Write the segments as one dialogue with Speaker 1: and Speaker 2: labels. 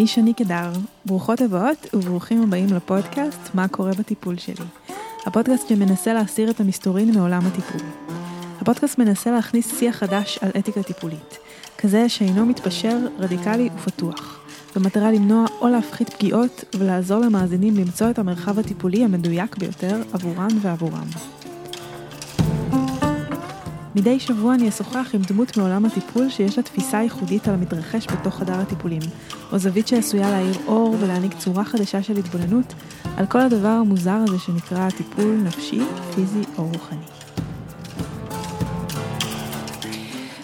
Speaker 1: אני שני קדר. ברוכות הבאות וברוכים הבאים לפודקאסט "מה קורה בטיפול שלי". הפודקאסט שמנסה להסיר את המסתורין מעולם הטיפול. הפודקאסט מנסה להכניס שיח חדש על אתיקה טיפולית, כזה שאינו מתפשר, רדיקלי ופתוח, במטרה למנוע או להפחית פגיעות ולעזור למאזינים למצוא את המרחב הטיפולי המדויק ביותר עבורן ועבורם. מדי שבוע אני אשוחח עם דמות מעולם הטיפול שיש לה תפיסה ייחודית על המתרחש בתוך חדר הטיפולים, או זווית שעשויה להאיר אור ולהעניק צורה חדשה של התבוננות על כל הדבר המוזר הזה שנקרא טיפול נפשי, פיזי או רוחני.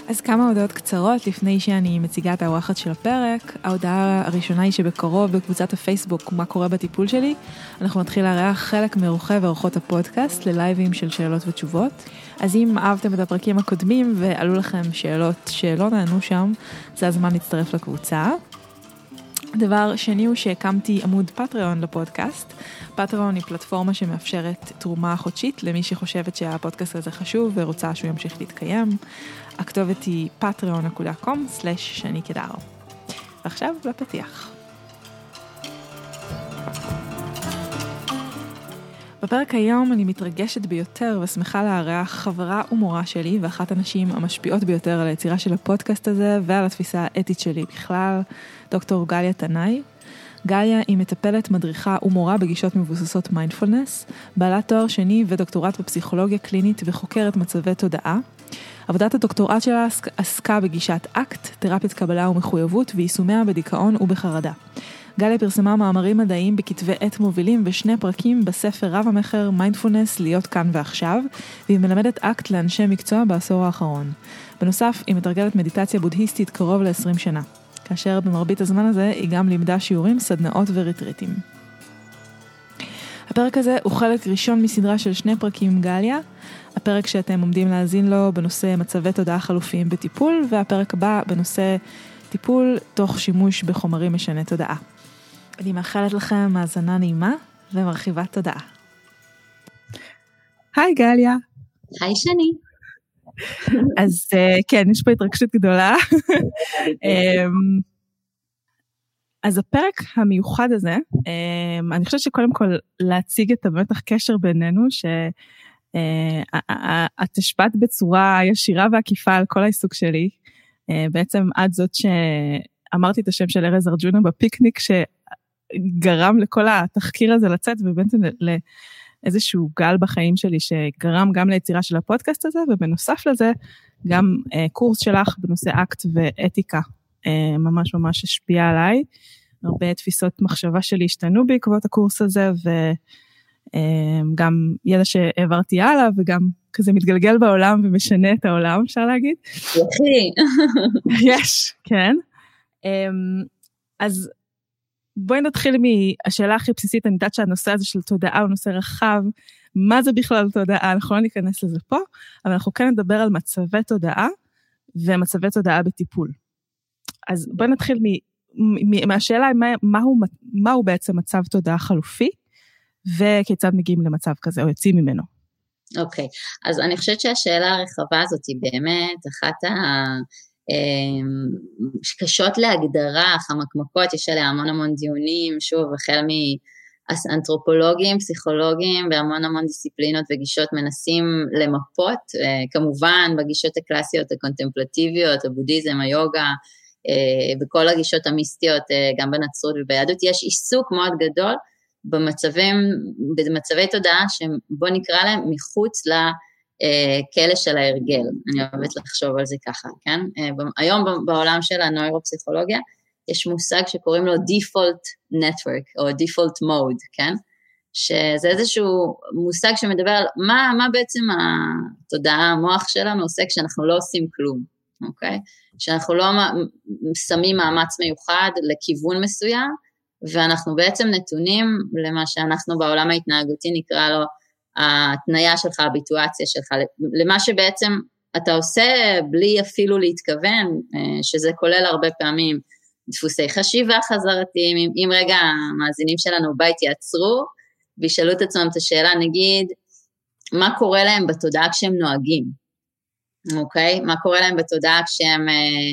Speaker 1: אז כמה הודעות קצרות לפני שאני מציגה את האורחת של הפרק. ההודעה הראשונה היא שבקרוב בקבוצת הפייסבוק מה קורה בטיפול שלי, אנחנו נתחיל לארח חלק מאורחי ואורחות הפודקאסט ללייבים של שאלות ותשובות. אז אם אהבתם את הפרקים הקודמים ועלו לכם שאלות שלא נענו שם, זה הזמן להצטרף לקבוצה. דבר שני הוא שהקמתי עמוד פטריון לפודקאסט. פטריון היא פלטפורמה שמאפשרת תרומה חודשית למי שחושבת שהפודקאסט הזה חשוב ורוצה שהוא ימשיך להתקיים. הכתובת היא patreon.com/שני קדר. ועכשיו לפתיח. בפרק היום אני מתרגשת ביותר ושמחה לארח חברה ומורה שלי ואחת הנשים המשפיעות ביותר על היצירה של הפודקאסט הזה ועל התפיסה האתית שלי בכלל, דוקטור גליה תנאי. גליה היא מטפלת, מדריכה ומורה בגישות מבוססות מיינדפולנס, בעלת תואר שני ודוקטורט בפסיכולוגיה קלינית וחוקרת מצבי תודעה. עבודת הדוקטורט שלה עסקה בגישת אקט, תרפיית קבלה ומחויבות ויישומיה בדיכאון ובחרדה. גליה פרסמה מאמרים מדעיים בכתבי עת מובילים ושני פרקים בספר רב המכר מיינדפולנס להיות כאן ועכשיו, והיא מלמדת אקט לאנשי מקצוע בעשור האחרון. בנוסף, היא מתרגלת מדיטציה בודהיסטית קרוב ל-20 שנה, כאשר במרבית הזמן הזה היא גם לימדה שיעורים, סדנאות וריטריטים. הפרק הזה הוא חלק ראשון מסדרה של שני פרקים עם גליה, הפרק שאתם עומדים להאזין לו בנושא מצבי תודעה חלופיים בטיפול, והפרק הבא בנושא טיפול תוך שימוש בחומרים משני תודעה. אני מאחלת לכם האזנה נעימה ומרחיבת תודעה. היי גליה.
Speaker 2: היי שני.
Speaker 1: אז uh, כן, יש פה התרגשות גדולה. um, אז הפרק המיוחד הזה, um, אני חושבת שקודם כל להציג את המתח קשר בינינו, שאת uh, השפעת בצורה ישירה ועקיפה על כל העיסוק שלי. Uh, בעצם את זאת שאמרתי את השם של ארז ארג'ונה בפיקניק, גרם לכל התחקיר הזה לצאת ובעצם לאיזשהו גל בחיים שלי שגרם גם ליצירה של הפודקאסט הזה ובנוסף לזה גם אה, קורס שלך בנושא אקט ואתיקה אה, ממש ממש השפיע עליי. הרבה תפיסות מחשבה שלי השתנו בעקבות הקורס הזה וגם אה, ידע שהעברתי הלאה וגם כזה מתגלגל בעולם ומשנה את העולם אפשר להגיד.
Speaker 2: יחי.
Speaker 1: יש, כן. אה, אז בואי נתחיל מהשאלה הכי בסיסית, אני יודעת שהנושא הזה של תודעה הוא נושא רחב, מה זה בכלל תודעה, אנחנו לא ניכנס לזה פה, אבל אנחנו כן נדבר על מצבי תודעה ומצבי תודעה בטיפול. אז בואי נתחיל מ, מהשאלה מה, מהו, מהו בעצם מצב תודעה חלופי, וכיצד מגיעים למצב כזה או יוצאים ממנו.
Speaker 2: אוקיי, okay. אז אני חושבת שהשאלה הרחבה הזאת היא באמת אחת ה... אמ, קשות להגדרה, חמקמקות, יש עליה המון המון דיונים, שוב, החל מאנתרופולוגים, פסיכולוגים והמון המון דיסציפלינות וגישות מנסים למפות, אה, כמובן בגישות הקלאסיות הקונטמפלטיביות, הבודהיזם, היוגה, וכל אה, הגישות המיסטיות, אה, גם בנצרות וביהדות, יש עיסוק מאוד גדול במצבים, במצבי תודעה שבוא נקרא להם מחוץ ל... אה, כאלה של ההרגל, אני אוהבת לחשוב על זה ככה, כן? אה, היום בעולם של הנוירופסיכולוגיה יש מושג שקוראים לו Default Network או Default Mode, כן? שזה איזשהו מושג שמדבר על מה, מה בעצם התודעה, המוח שלנו עושה כשאנחנו לא עושים כלום, אוקיי? שאנחנו לא שמים מאמץ מיוחד לכיוון מסוים, ואנחנו בעצם נתונים למה שאנחנו בעולם ההתנהגותי נקרא לו ההתניה שלך, הביטואציה שלך, למה שבעצם אתה עושה בלי אפילו להתכוון, אה, שזה כולל הרבה פעמים דפוסי חשיבה חזרתיים, אם, אם רגע המאזינים שלנו בבית יעצרו וישאלו את עצמם את השאלה, נגיד, מה קורה להם בתודעה כשהם נוהגים, אוקיי? מה קורה להם בתודעה כשהם אה,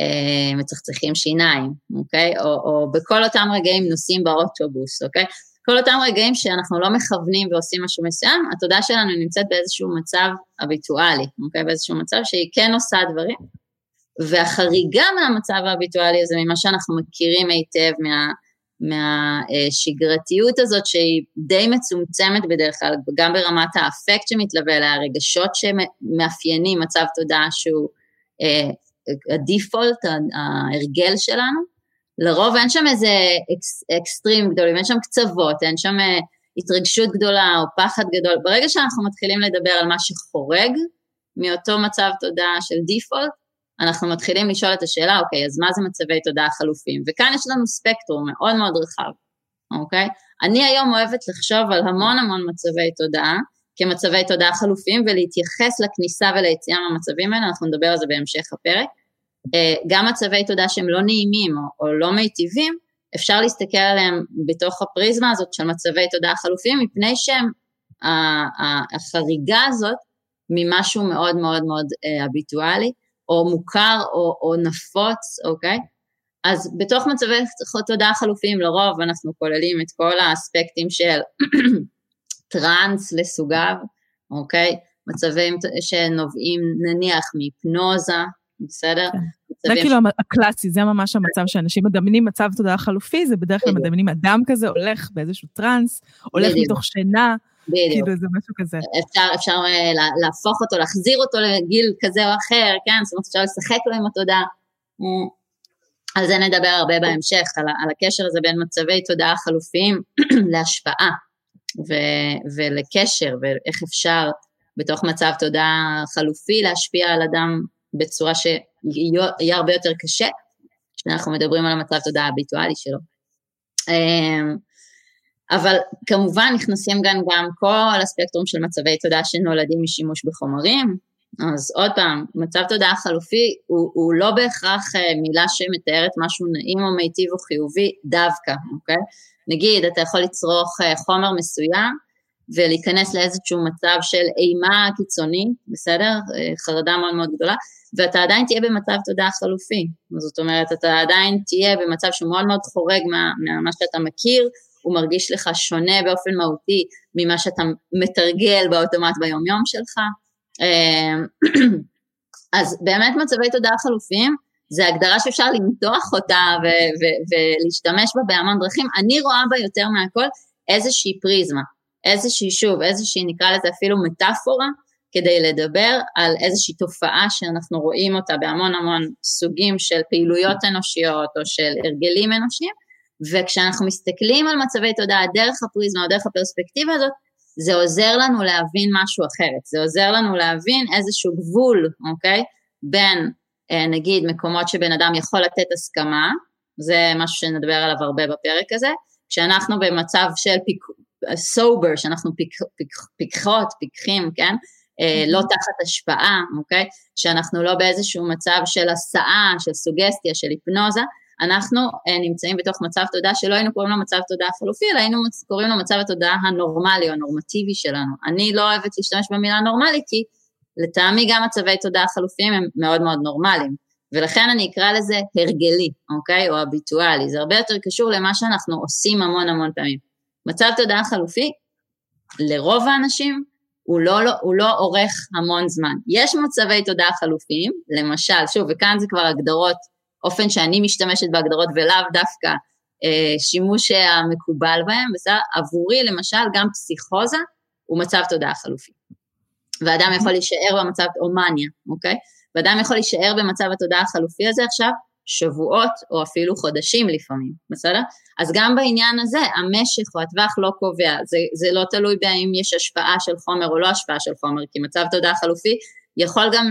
Speaker 2: אה, מצחצחים שיניים, אוקיי? או, או בכל אותם רגעים נוסעים באוטובוס, אוקיי? כל אותם רגעים שאנחנו לא מכוונים ועושים משהו מסוים, התודעה שלנו נמצאת באיזשהו מצב הביטואלי, אוקיי? באיזשהו מצב שהיא כן עושה דברים, והחריגה מהמצב הביטואלי הזה, ממה שאנחנו מכירים היטב מה, מהשגרתיות הזאת שהיא די מצומצמת בדרך כלל, גם ברמת האפקט שמתלווה אליה, הרגשות שמאפיינים מצב תודעה שהוא אה, הדיפולט, ההרגל שלנו, לרוב אין שם איזה אקס, אקסטרים גדולים, אין שם קצוות, אין שם אה, התרגשות גדולה או פחד גדול. ברגע שאנחנו מתחילים לדבר על מה שחורג מאותו מצב תודעה של דיפולט, אנחנו מתחילים לשאול את השאלה, אוקיי, אז מה זה מצבי תודעה חלופים? וכאן יש לנו ספקטרום מאוד מאוד רחב, אוקיי? אני היום אוהבת לחשוב על המון המון מצבי תודעה, כמצבי תודעה חלופים, ולהתייחס לכניסה וליציאה מהמצבים האלה, אנחנו נדבר על זה בהמשך הפרק. אה, גם מצבי תודעה שהם לא נעימים או, או לא מיטיבים, אפשר להסתכל עליהם בתוך הפריזמה הזאת של מצבי תודעה חלופיים, מפני שהם, החריגה הזאת ממשהו מאוד מאוד מאוד אה, או מוכר או, או נפוץ, אוקיי? אז בתוך מצבי תודעה חלופיים לרוב אנחנו כוללים את כל האספקטים של טראנס לסוגיו, אוקיי? מצבים שנובעים נניח מהיפנוזה, בסדר? כן.
Speaker 1: זה כאילו הקלאסי, זה ממש המצב שאנשים מדמיינים מצב תודעה חלופי, זה בדרך כלל מדמיינים אדם כזה הולך באיזשהו טראנס, הולך מתוך שינה,
Speaker 2: בדיוק.
Speaker 1: כאילו זה משהו כזה.
Speaker 2: אפשר, אפשר אה, להפוך אותו, להחזיר אותו לגיל כזה או אחר, כן? זאת אומרת, אפשר לשחק לו עם התודעה. על זה נדבר הרבה בהמשך, על, על הקשר הזה בין מצבי תודעה חלופיים להשפעה ו- ולקשר, ואיך אפשר בתוך מצב תודעה חלופי להשפיע על אדם בצורה שיהיה הרבה יותר קשה, כשאנחנו מדברים על המצב תודעה הביטואלי שלו. אמ, אבל כמובן נכנסים גם, גם כל הספקטרום של מצבי תודעה שנולדים משימוש בחומרים, אז עוד פעם, מצב תודעה חלופי הוא, הוא לא בהכרח אה, מילה שמתארת משהו נעים או מיטיב או חיובי דווקא, אוקיי? נגיד, אתה יכול לצרוך אה, חומר מסוים ולהיכנס לאיזשהו מצב של אימה קיצונית, בסדר? אה, חרדה מאוד מאוד גדולה, ואתה עדיין תהיה במצב תודעה חלופי. זאת אומרת, אתה עדיין תהיה במצב שהוא מאוד חורג מה, ממה שאתה מכיר, הוא מרגיש לך שונה באופן מהותי ממה שאתה מתרגל באוטומט ביומיום שלך. אמ, אז באמת מצבי תודעה חלופיים, זה הגדרה שאפשר למתוח אותה ו- ו- ולהשתמש בה בהמון דרכים. אני רואה בה יותר מהכל איזושהי פריזמה, איזושהי, שוב, איזושהי, נקרא לזה אפילו מטאפורה, כדי לדבר על איזושהי תופעה שאנחנו רואים אותה בהמון המון סוגים של פעילויות אנושיות או של הרגלים אנושיים, וכשאנחנו מסתכלים על מצבי תודעה דרך הפריזמה או דרך הפרספקטיבה הזאת, זה עוזר לנו להבין משהו אחרת, זה עוזר לנו להבין איזשהו גבול, אוקיי? בין אה, נגיד מקומות שבן אדם יכול לתת הסכמה, זה משהו שנדבר עליו הרבה בפרק הזה, כשאנחנו במצב של פיק, סובר, שאנחנו פיק, פיק, פיקחות, פיקחים, כן? אה, לא תחת השפעה, אוקיי? שאנחנו לא באיזשהו מצב של הסעה, של סוגסטיה, של היפנוזה, אנחנו אה, נמצאים בתוך מצב תודעה שלא היינו קוראים לו מצב תודעה חלופי, אלא היינו קוראים לו מצב התודעה הנורמלי או הנורמטיבי שלנו. אני לא אוהבת להשתמש במילה נורמלי, כי לטעמי גם מצבי תודעה חלופיים הם מאוד מאוד נורמליים. ולכן אני אקרא לזה הרגלי, אוקיי? או הביטואלי. זה הרבה יותר קשור למה שאנחנו עושים המון המון פעמים. מצב תודעה חלופי, לרוב האנשים, הוא לא, לא, הוא לא אורך המון זמן. יש מצבי תודעה חלופיים, למשל, שוב, וכאן זה כבר הגדרות אופן שאני משתמשת בהגדרות ולאו דווקא אה, שימוש המקובל בהם, בסדר? עבורי למשל גם פסיכוזה הוא מצב תודעה חלופי. ואדם יכול להישאר במצב, או מניה, אוקיי? ואדם יכול להישאר במצב התודעה החלופי הזה עכשיו שבועות או אפילו חודשים לפעמים, בסדר? אז גם בעניין הזה המשך או הטווח לא קובע, זה, זה לא תלוי בהאם יש השפעה של חומר או לא השפעה של חומר, כי מצב תודעה חלופי יכול גם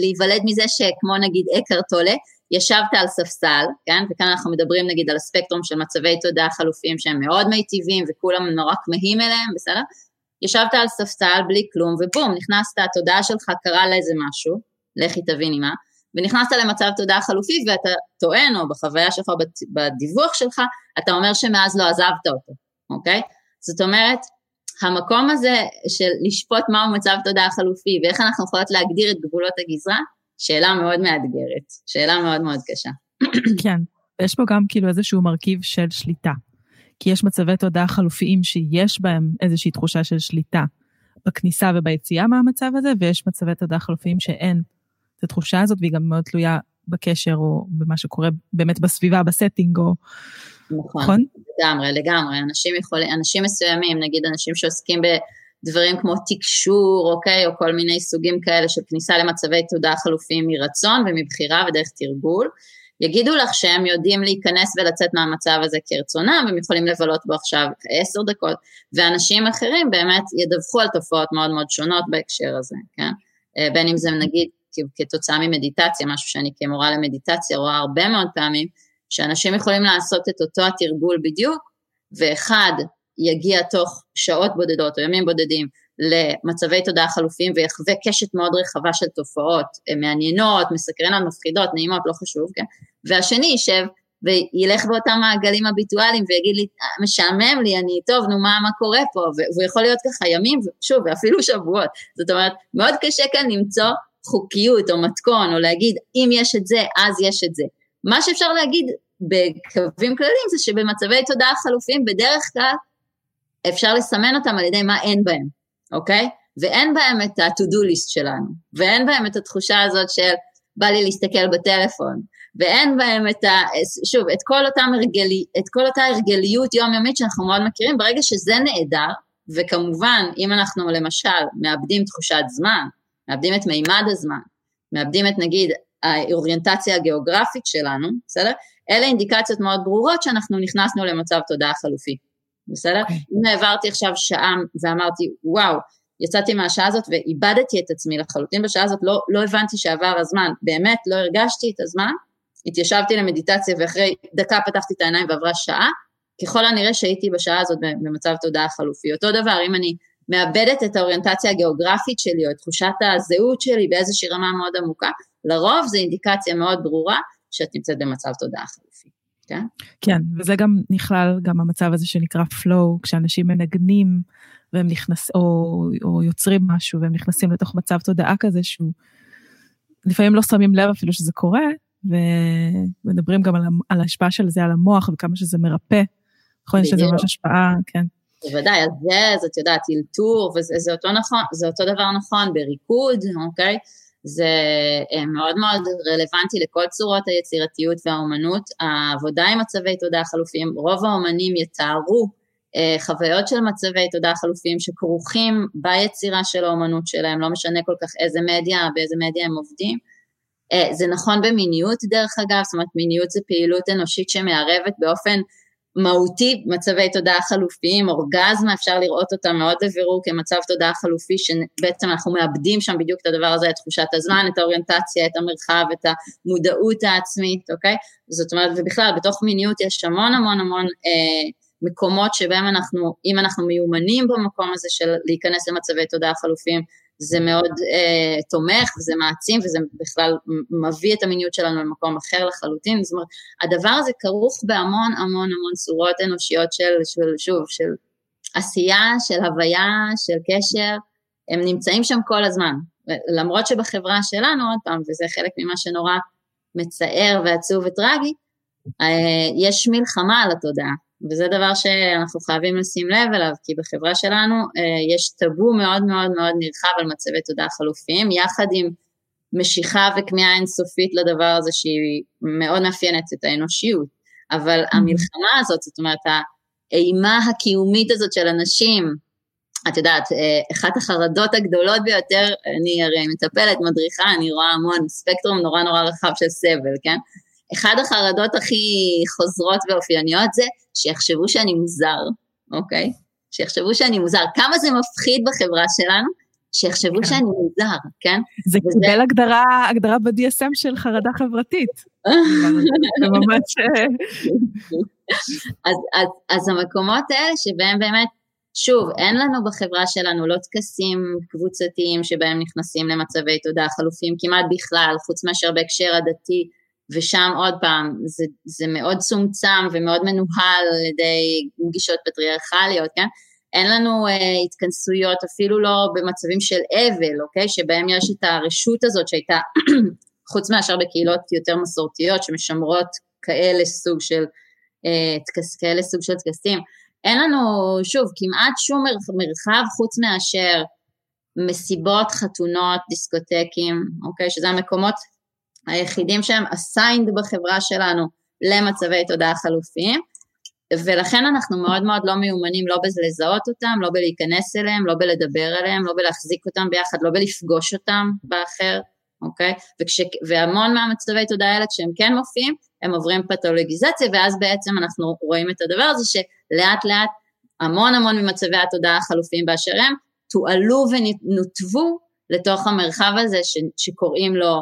Speaker 2: להיוולד מזה שכמו נגיד אקר טולה, ישבת על ספסל, כן, וכאן אנחנו מדברים נגיד על הספקטרום של מצבי תודעה חלופיים שהם מאוד מיטיבים וכולם נורא כמהים אליהם, בסדר? ישבת על ספסל בלי כלום ובום, נכנסת, התודעה שלך קרה לאיזה משהו, לכי תביני מה, ונכנסת למצב תודעה חלופי ואתה טוען, או בחוויה שלך, או בדיווח שלך, אתה אומר שמאז לא עזבת אותו, אוקיי? זאת אומרת, המקום הזה של לשפוט מהו מצב תודעה חלופי ואיך אנחנו יכולות להגדיר את גבולות הגזרה, שאלה מאוד מאתגרת, שאלה מאוד מאוד קשה.
Speaker 1: כן, יש פה גם כאילו איזשהו מרכיב של שליטה. כי יש מצבי תודעה חלופיים שיש בהם איזושהי תחושה של שליטה בכניסה וביציאה מהמצב הזה, ויש מצבי תודעה חלופיים שאין את התחושה הזאת, והיא גם מאוד תלויה בקשר או במה שקורה באמת בסביבה, ב setting, או...
Speaker 2: נכון, נכון? לגמרי, לגמרי. אנשים יכולים, אנשים מסוימים, נגיד אנשים שעוסקים בדברים כמו תקשור, אוקיי, או כל מיני סוגים כאלה של כניסה למצבי תודעה חלופיים מרצון ומבחירה ודרך תרגול, יגידו לך שהם יודעים להיכנס ולצאת מהמצב הזה כרצונם, והם יכולים לבלות בו עכשיו עשר דקות, ואנשים אחרים באמת ידווחו על תופעות מאוד מאוד שונות בהקשר הזה, כן? אה, בין אם זה נגיד כתוצאה ממדיטציה, משהו שאני כמורה למדיטציה רואה הרבה מאוד פעמים, שאנשים יכולים לעשות את אותו התרגול בדיוק, ואחד יגיע תוך שעות בודדות או ימים בודדים למצבי תודעה חלופיים ויחווה קשת מאוד רחבה של תופעות אה, מעניינות, מסקרנות, מפחידות, נעימות, לא חשוב, כן? והשני יישב וילך באותם מעגלים הביטואליים ויגיד לי, אה, משעמם לי, אני, טוב, נו, מה, מה קורה פה? והוא יכול להיות ככה ימים, שוב, ואפילו שבועות. זאת אומרת, מאוד קשה כאן למצוא חוקיות או מתכון, או להגיד, אם יש את זה, אז יש את זה. מה שאפשר להגיד בקווים כלליים זה שבמצבי תודעה חלופיים, בדרך כלל אפשר לסמן אותם על ידי מה אין בהם. אוקיי? ואין בהם את ה-to-do list שלנו, ואין בהם את התחושה הזאת של בא לי להסתכל בטלפון, ואין בהם את ה... שוב, את כל, הרגלי, את כל אותה הרגליות יומיומית שאנחנו מאוד מכירים, ברגע שזה נעדר, וכמובן, אם אנחנו למשל מאבדים תחושת זמן, מאבדים את מימד הזמן, מאבדים את נגיד האוריינטציה הגיאוגרפית שלנו, בסדר? אלה אינדיקציות מאוד ברורות שאנחנו נכנסנו למצב תודעה חלופי. בסדר? Okay. אוקיי. אם העברתי עכשיו שעה ואמרתי, וואו, יצאתי מהשעה הזאת ואיבדתי את עצמי לחלוטין בשעה הזאת, לא, לא הבנתי שעבר הזמן, באמת לא הרגשתי את הזמן, התיישבתי למדיטציה ואחרי דקה פתחתי את העיניים ועברה שעה, ככל הנראה שהייתי בשעה הזאת במצב תודעה חלופי. אותו דבר, אם אני מאבדת את האוריינטציה הגיאוגרפית שלי או את תחושת הזהות שלי באיזושהי רמה מאוד עמוקה, לרוב זו אינדיקציה מאוד ברורה שאת נמצאת במצב תודעה חלופי. כן?
Speaker 1: כן, וזה גם נכלל גם המצב הזה שנקרא flow, כשאנשים מנגנים והם נכנס, או, או יוצרים משהו והם נכנסים לתוך מצב תודעה כזה שהוא, לפעמים לא שמים לב אפילו שזה קורה, ומדברים גם על, על ההשפעה של זה על המוח וכמה שזה מרפא. נכון, שזה ממש השפעה, כן.
Speaker 2: בוודאי, אז זה, אז את יודעת, אלתור, וזה זה אותו נכון, זה אותו דבר נכון בריקוד, אוקיי? זה אה, מאוד מאוד רלוונטי לכל צורות היצירתיות והאומנות. העבודה עם מצבי תודעה חלופיים, רוב האומנים יתארו אה, חוויות של מצבי תודעה חלופיים שכרוכים ביצירה של האומנות שלהם, לא משנה כל כך איזה מדיה, באיזה מדיה הם עובדים. אה, זה נכון במיניות דרך אגב, זאת אומרת מיניות זה פעילות אנושית שמערבת באופן מהותי מצבי תודעה חלופיים, אורגזמה, אפשר לראות אותה מאוד בבירור כמצב תודעה חלופי, שבעצם אנחנו מאבדים שם בדיוק את הדבר הזה, את תחושת הזמן, את האוריינטציה, את המרחב, את המודעות העצמית, אוקיי? זאת אומרת, ובכלל, בתוך מיניות יש המון המון המון אה, מקומות שבהם אנחנו, אם אנחנו מיומנים במקום הזה של להיכנס למצבי תודעה חלופיים, זה מאוד אה, תומך וזה מעצים וזה בכלל מביא את המיניות שלנו למקום אחר לחלוטין, זאת אומרת, הדבר הזה כרוך בהמון המון המון צורות אנושיות של, של שוב, של עשייה, של הוויה, של קשר, הם נמצאים שם כל הזמן, למרות שבחברה שלנו, עוד פעם, וזה חלק ממה שנורא מצער ועצוב וטרגי, אה, יש מלחמה על התודעה, וזה דבר שאנחנו חייבים לשים לב אליו, כי בחברה שלנו אה, יש טאבו מאוד מאוד מאוד נרחב על מצבי תודעה חלופיים, יחד עם משיכה וכמיהה אינסופית לדבר הזה שהיא מאוד מאפיינת את האנושיות. אבל mm-hmm. המלחמה הזאת, זאת אומרת, האימה הקיומית הזאת של אנשים, את יודעת, אה, אחת החרדות הגדולות ביותר, אני הרי מטפלת, מדריכה, אני רואה המון ספקטרום נורא נורא רחב של סבל, כן? אחד החרדות הכי חוזרות ואופייניות זה שיחשבו שאני מוזר, אוקיי? שיחשבו שאני מוזר. כמה זה מפחיד בחברה שלנו, שיחשבו כן. שאני מוזר, כן?
Speaker 1: זה וזה... קיבל הגדרה, הגדרה ב-DSM של חרדה חברתית. זה ממש...
Speaker 2: אה, אז, אז, אז המקומות האלה שבהם באמת, שוב, אין לנו בחברה שלנו לא טקסים קבוצתיים שבהם נכנסים למצבי תודעה חלופיים כמעט בכלל, חוץ מאשר בהקשר הדתי. ושם עוד פעם, זה, זה מאוד צומצם ומאוד מנוהל על ידי גישות פטריארכליות, כן? אין לנו אה, התכנסויות אפילו לא במצבים של אבל, אוקיי? שבהם יש את הרשות הזאת שהייתה, חוץ מאשר בקהילות יותר מסורתיות שמשמרות כאלה סוג של, אה, תקס, כאלה סוג של טקסים. אין לנו, שוב, כמעט שום מרחב חוץ מאשר מסיבות, חתונות, דיסקוטקים, אוקיי? שזה המקומות היחידים שהם assigned בחברה שלנו למצבי תודעה חלופיים. ולכן אנחנו מאוד מאוד לא מיומנים לא בלזהות אותם, לא בלהיכנס אליהם, לא בלדבר עליהם, לא בלהחזיק אותם ביחד, לא בלפגוש אותם באחר, אוקיי? וכש, והמון מהמצבי תודעה האלה כשהם כן מופיעים, הם עוברים פתולוגיזציה ואז בעצם אנחנו רואים את הדבר הזה שלאט לאט המון המון ממצבי התודעה החלופיים באשר הם תועלו ונותבו לתוך המרחב הזה ש, שקוראים לו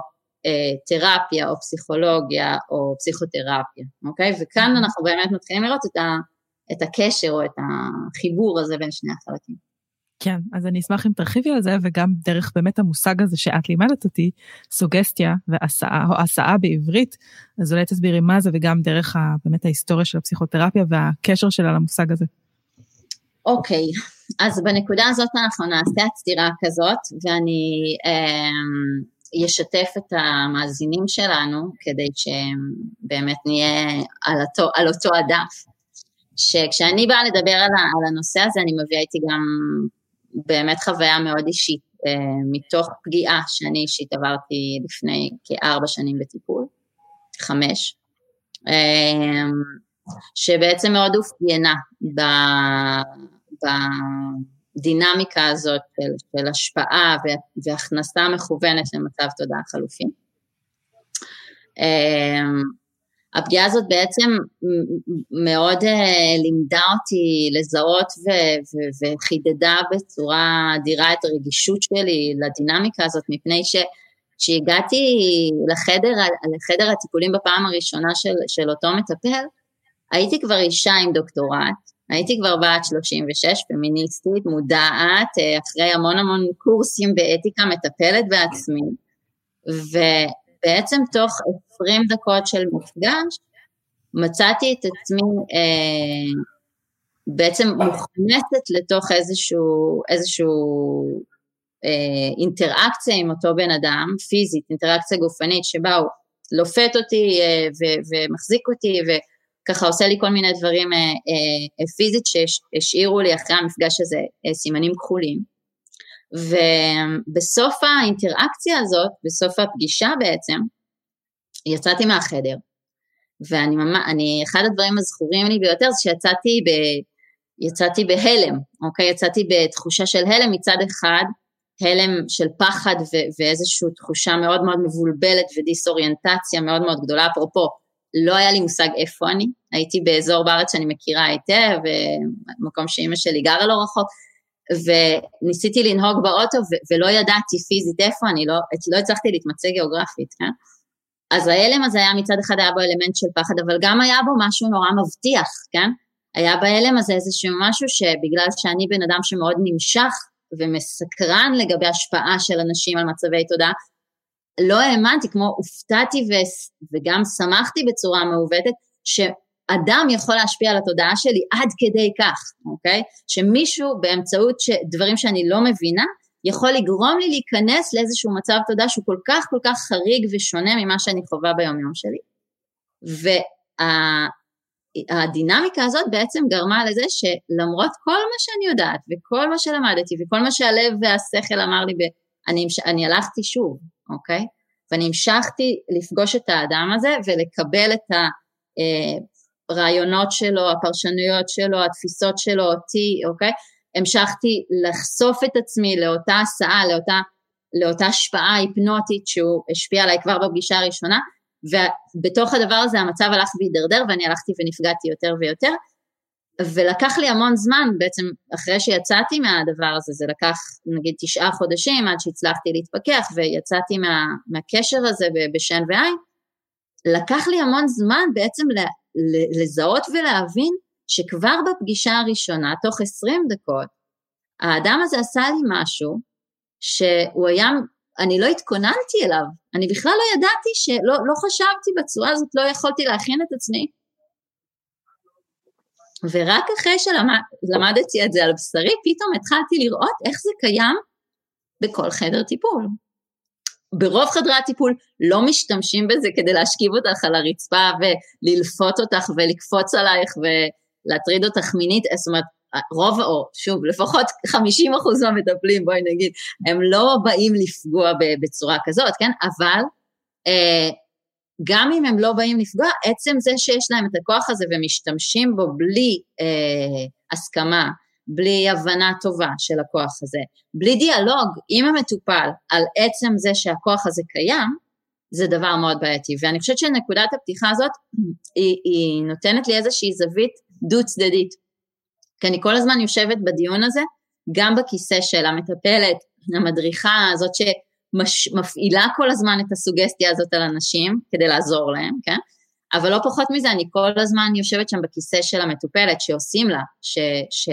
Speaker 2: תרפיה או פסיכולוגיה או פסיכותרפיה, אוקיי? וכאן אנחנו באמת מתחילים לראות את, ה, את הקשר או את החיבור הזה בין שני החלקים.
Speaker 1: כן, אז אני אשמח אם תרחיבי על זה, וגם דרך באמת המושג הזה שאת לימדת אותי, סוגסטיה והסעה, או הסעה בעברית, אז אולי תסבירי מה זה, וגם דרך ה, באמת ההיסטוריה של הפסיכותרפיה והקשר שלה למושג הזה.
Speaker 2: אוקיי, אז בנקודה הזאת אנחנו נעשה הצטירה כזאת, ואני אה, ישתף את המאזינים שלנו כדי שבאמת נהיה על אותו, על אותו הדף. שכשאני באה לדבר על, על הנושא הזה אני מביאה איתי גם באמת חוויה מאוד אישית אה, מתוך פגיעה שאני אישית עברתי לפני כארבע שנים בטיפול, חמש, אה, שבעצם מאוד אופיינה ב, ב, הדינמיקה הזאת של, של השפעה והכנסה מכוונת למצב תודעה חלופי. אמ, הפגיעה הזאת בעצם מאוד אה, לימדה אותי לזהות ו- ו- וחידדה בצורה אדירה את הרגישות שלי לדינמיקה הזאת, מפני שכשהגעתי לחדר, לחדר הטיפולים בפעם הראשונה של, של אותו מטפל, הייתי כבר אישה עם דוקטורט, הייתי כבר בת 36, פמיניסטית, מודעת, אה, אחרי המון המון קורסים באתיקה, מטפלת בעצמי, ובעצם תוך 20 דקות של מפגש, מצאתי את עצמי אה, בעצם מוכנסת לתוך איזשהו, איזשהו אה, אינטראקציה עם אותו בן אדם, פיזית, אינטראקציה גופנית, שבה הוא לופת אותי אה, ו- ומחזיק אותי, ו- ככה עושה לי כל מיני דברים אה, אה, פיזית שהשאירו לי אחרי המפגש הזה אה, סימנים כחולים. ובסוף האינטראקציה הזאת, בסוף הפגישה בעצם, יצאתי מהחדר, ואני ממש, אני, אחד הדברים הזכורים לי ביותר זה שיצאתי ב, יצאתי בהלם, אוקיי? יצאתי בתחושה של הלם מצד אחד, הלם של פחד ו- ואיזושהי תחושה מאוד מאוד מבולבלת ודיסאוריינטציה מאוד מאוד גדולה, אפרופו לא היה לי מושג איפה אני, הייתי באזור בארץ שאני מכירה היטב, מקום שאימא שלי גרה לא רחוק, וניסיתי לנהוג באוטו ו- ולא ידעתי פיזית איפה אני, לא, לא הצלחתי להתמצא גיאוגרפית, כן? אז ההלם הזה היה מצד אחד היה בו אלמנט של פחד, אבל גם היה בו משהו נורא מבטיח, כן? היה בהלם הזה איזשהו משהו שבגלל שאני בן אדם שמאוד נמשך ומסקרן לגבי השפעה של אנשים על מצבי תודעה, לא האמנתי, כמו הופתעתי ו- וגם שמחתי בצורה מעוותת, שאדם יכול להשפיע על התודעה שלי עד כדי כך, אוקיי? שמישהו באמצעות ש- דברים שאני לא מבינה, יכול לגרום לי להיכנס לאיזשהו מצב תודעה שהוא כל כך כל כך חריג ושונה ממה שאני חווה ביום יום שלי. והדינמיקה וה, הזאת בעצם גרמה לזה שלמרות כל מה שאני יודעת וכל מה שלמדתי וכל מה שהלב והשכל אמר לי, ב, אני, אני הלכתי שוב, אוקיי? ואני המשכתי לפגוש את האדם הזה ולקבל את הרעיונות שלו, הפרשנויות שלו, התפיסות שלו, אותי, אוקיי? המשכתי לחשוף את עצמי לאותה הסעה, לאותה, לאותה השפעה היפנוטית שהוא השפיע עליי כבר בפגישה הראשונה, ובתוך הדבר הזה המצב הלך והידרדר ואני הלכתי ונפגעתי יותר ויותר, ולקח לי המון זמן בעצם אחרי שיצאתי מהדבר הזה, זה לקח נגיד תשעה חודשים עד שהצלחתי להתפכח ויצאתי מה, מהקשר הזה בשן ועין, לקח לי המון זמן בעצם לזהות ולהבין שכבר בפגישה הראשונה, תוך עשרים דקות, האדם הזה עשה לי משהו שהוא היה, אני לא התכוננתי אליו, אני בכלל לא ידעתי שלא לא חשבתי בצורה הזאת, לא יכולתי להכין את עצמי ורק אחרי שלמדתי את זה על בשרי, פתאום התחלתי לראות איך זה קיים בכל חדר טיפול. ברוב חדרי הטיפול לא משתמשים בזה כדי להשכיב אותך על הרצפה וללפות אותך ולקפוץ עלייך ולהטריד אותך מינית, זאת אומרת, רוב, או שוב, לפחות 50 אחוז מהמטפלים, בואי נגיד, הם לא באים לפגוע בצורה כזאת, כן? אבל אה, גם אם הם לא באים לפגוע, עצם זה שיש להם את הכוח הזה ומשתמשים בו בלי אה, הסכמה, בלי הבנה טובה של הכוח הזה, בלי דיאלוג עם המטופל על עצם זה שהכוח הזה קיים, זה דבר מאוד בעייתי. ואני חושבת שנקודת הפתיחה הזאת, היא, היא נותנת לי איזושהי זווית דו צדדית. כי אני כל הזמן יושבת בדיון הזה, גם בכיסא של המטפלת, המדריכה, הזאת שמפעילה כל הזמן את הסוגסטיה הזאת על אנשים, כדי לעזור להם, כן? אבל לא פחות מזה, אני כל הזמן יושבת שם בכיסא של המטופלת, שעושים לה, ש... ש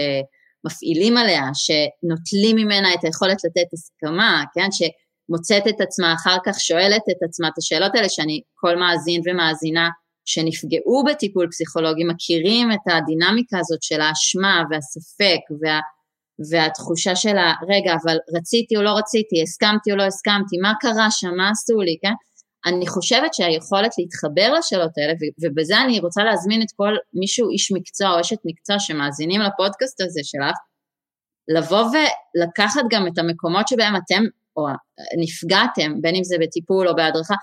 Speaker 2: מפעילים עליה, שנוטלים ממנה את היכולת לתת הסכמה, כן, שמוצאת את עצמה אחר כך שואלת את עצמה את השאלות האלה שאני, כל מאזין ומאזינה שנפגעו בטיפול פסיכולוגי מכירים את הדינמיקה הזאת של האשמה והספק וה, והתחושה של הרגע, אבל רציתי או לא רציתי, הסכמתי או לא הסכמתי, מה קרה שם, מה עשו לי, כן? אני חושבת שהיכולת להתחבר לשאלות האלה, ובזה אני רוצה להזמין את כל מישהו, איש מקצוע או אשת מקצוע שמאזינים לפודקאסט הזה שלך, לבוא ולקחת גם את המקומות שבהם אתם או נפגעתם, בין אם זה בטיפול או בהדרכה,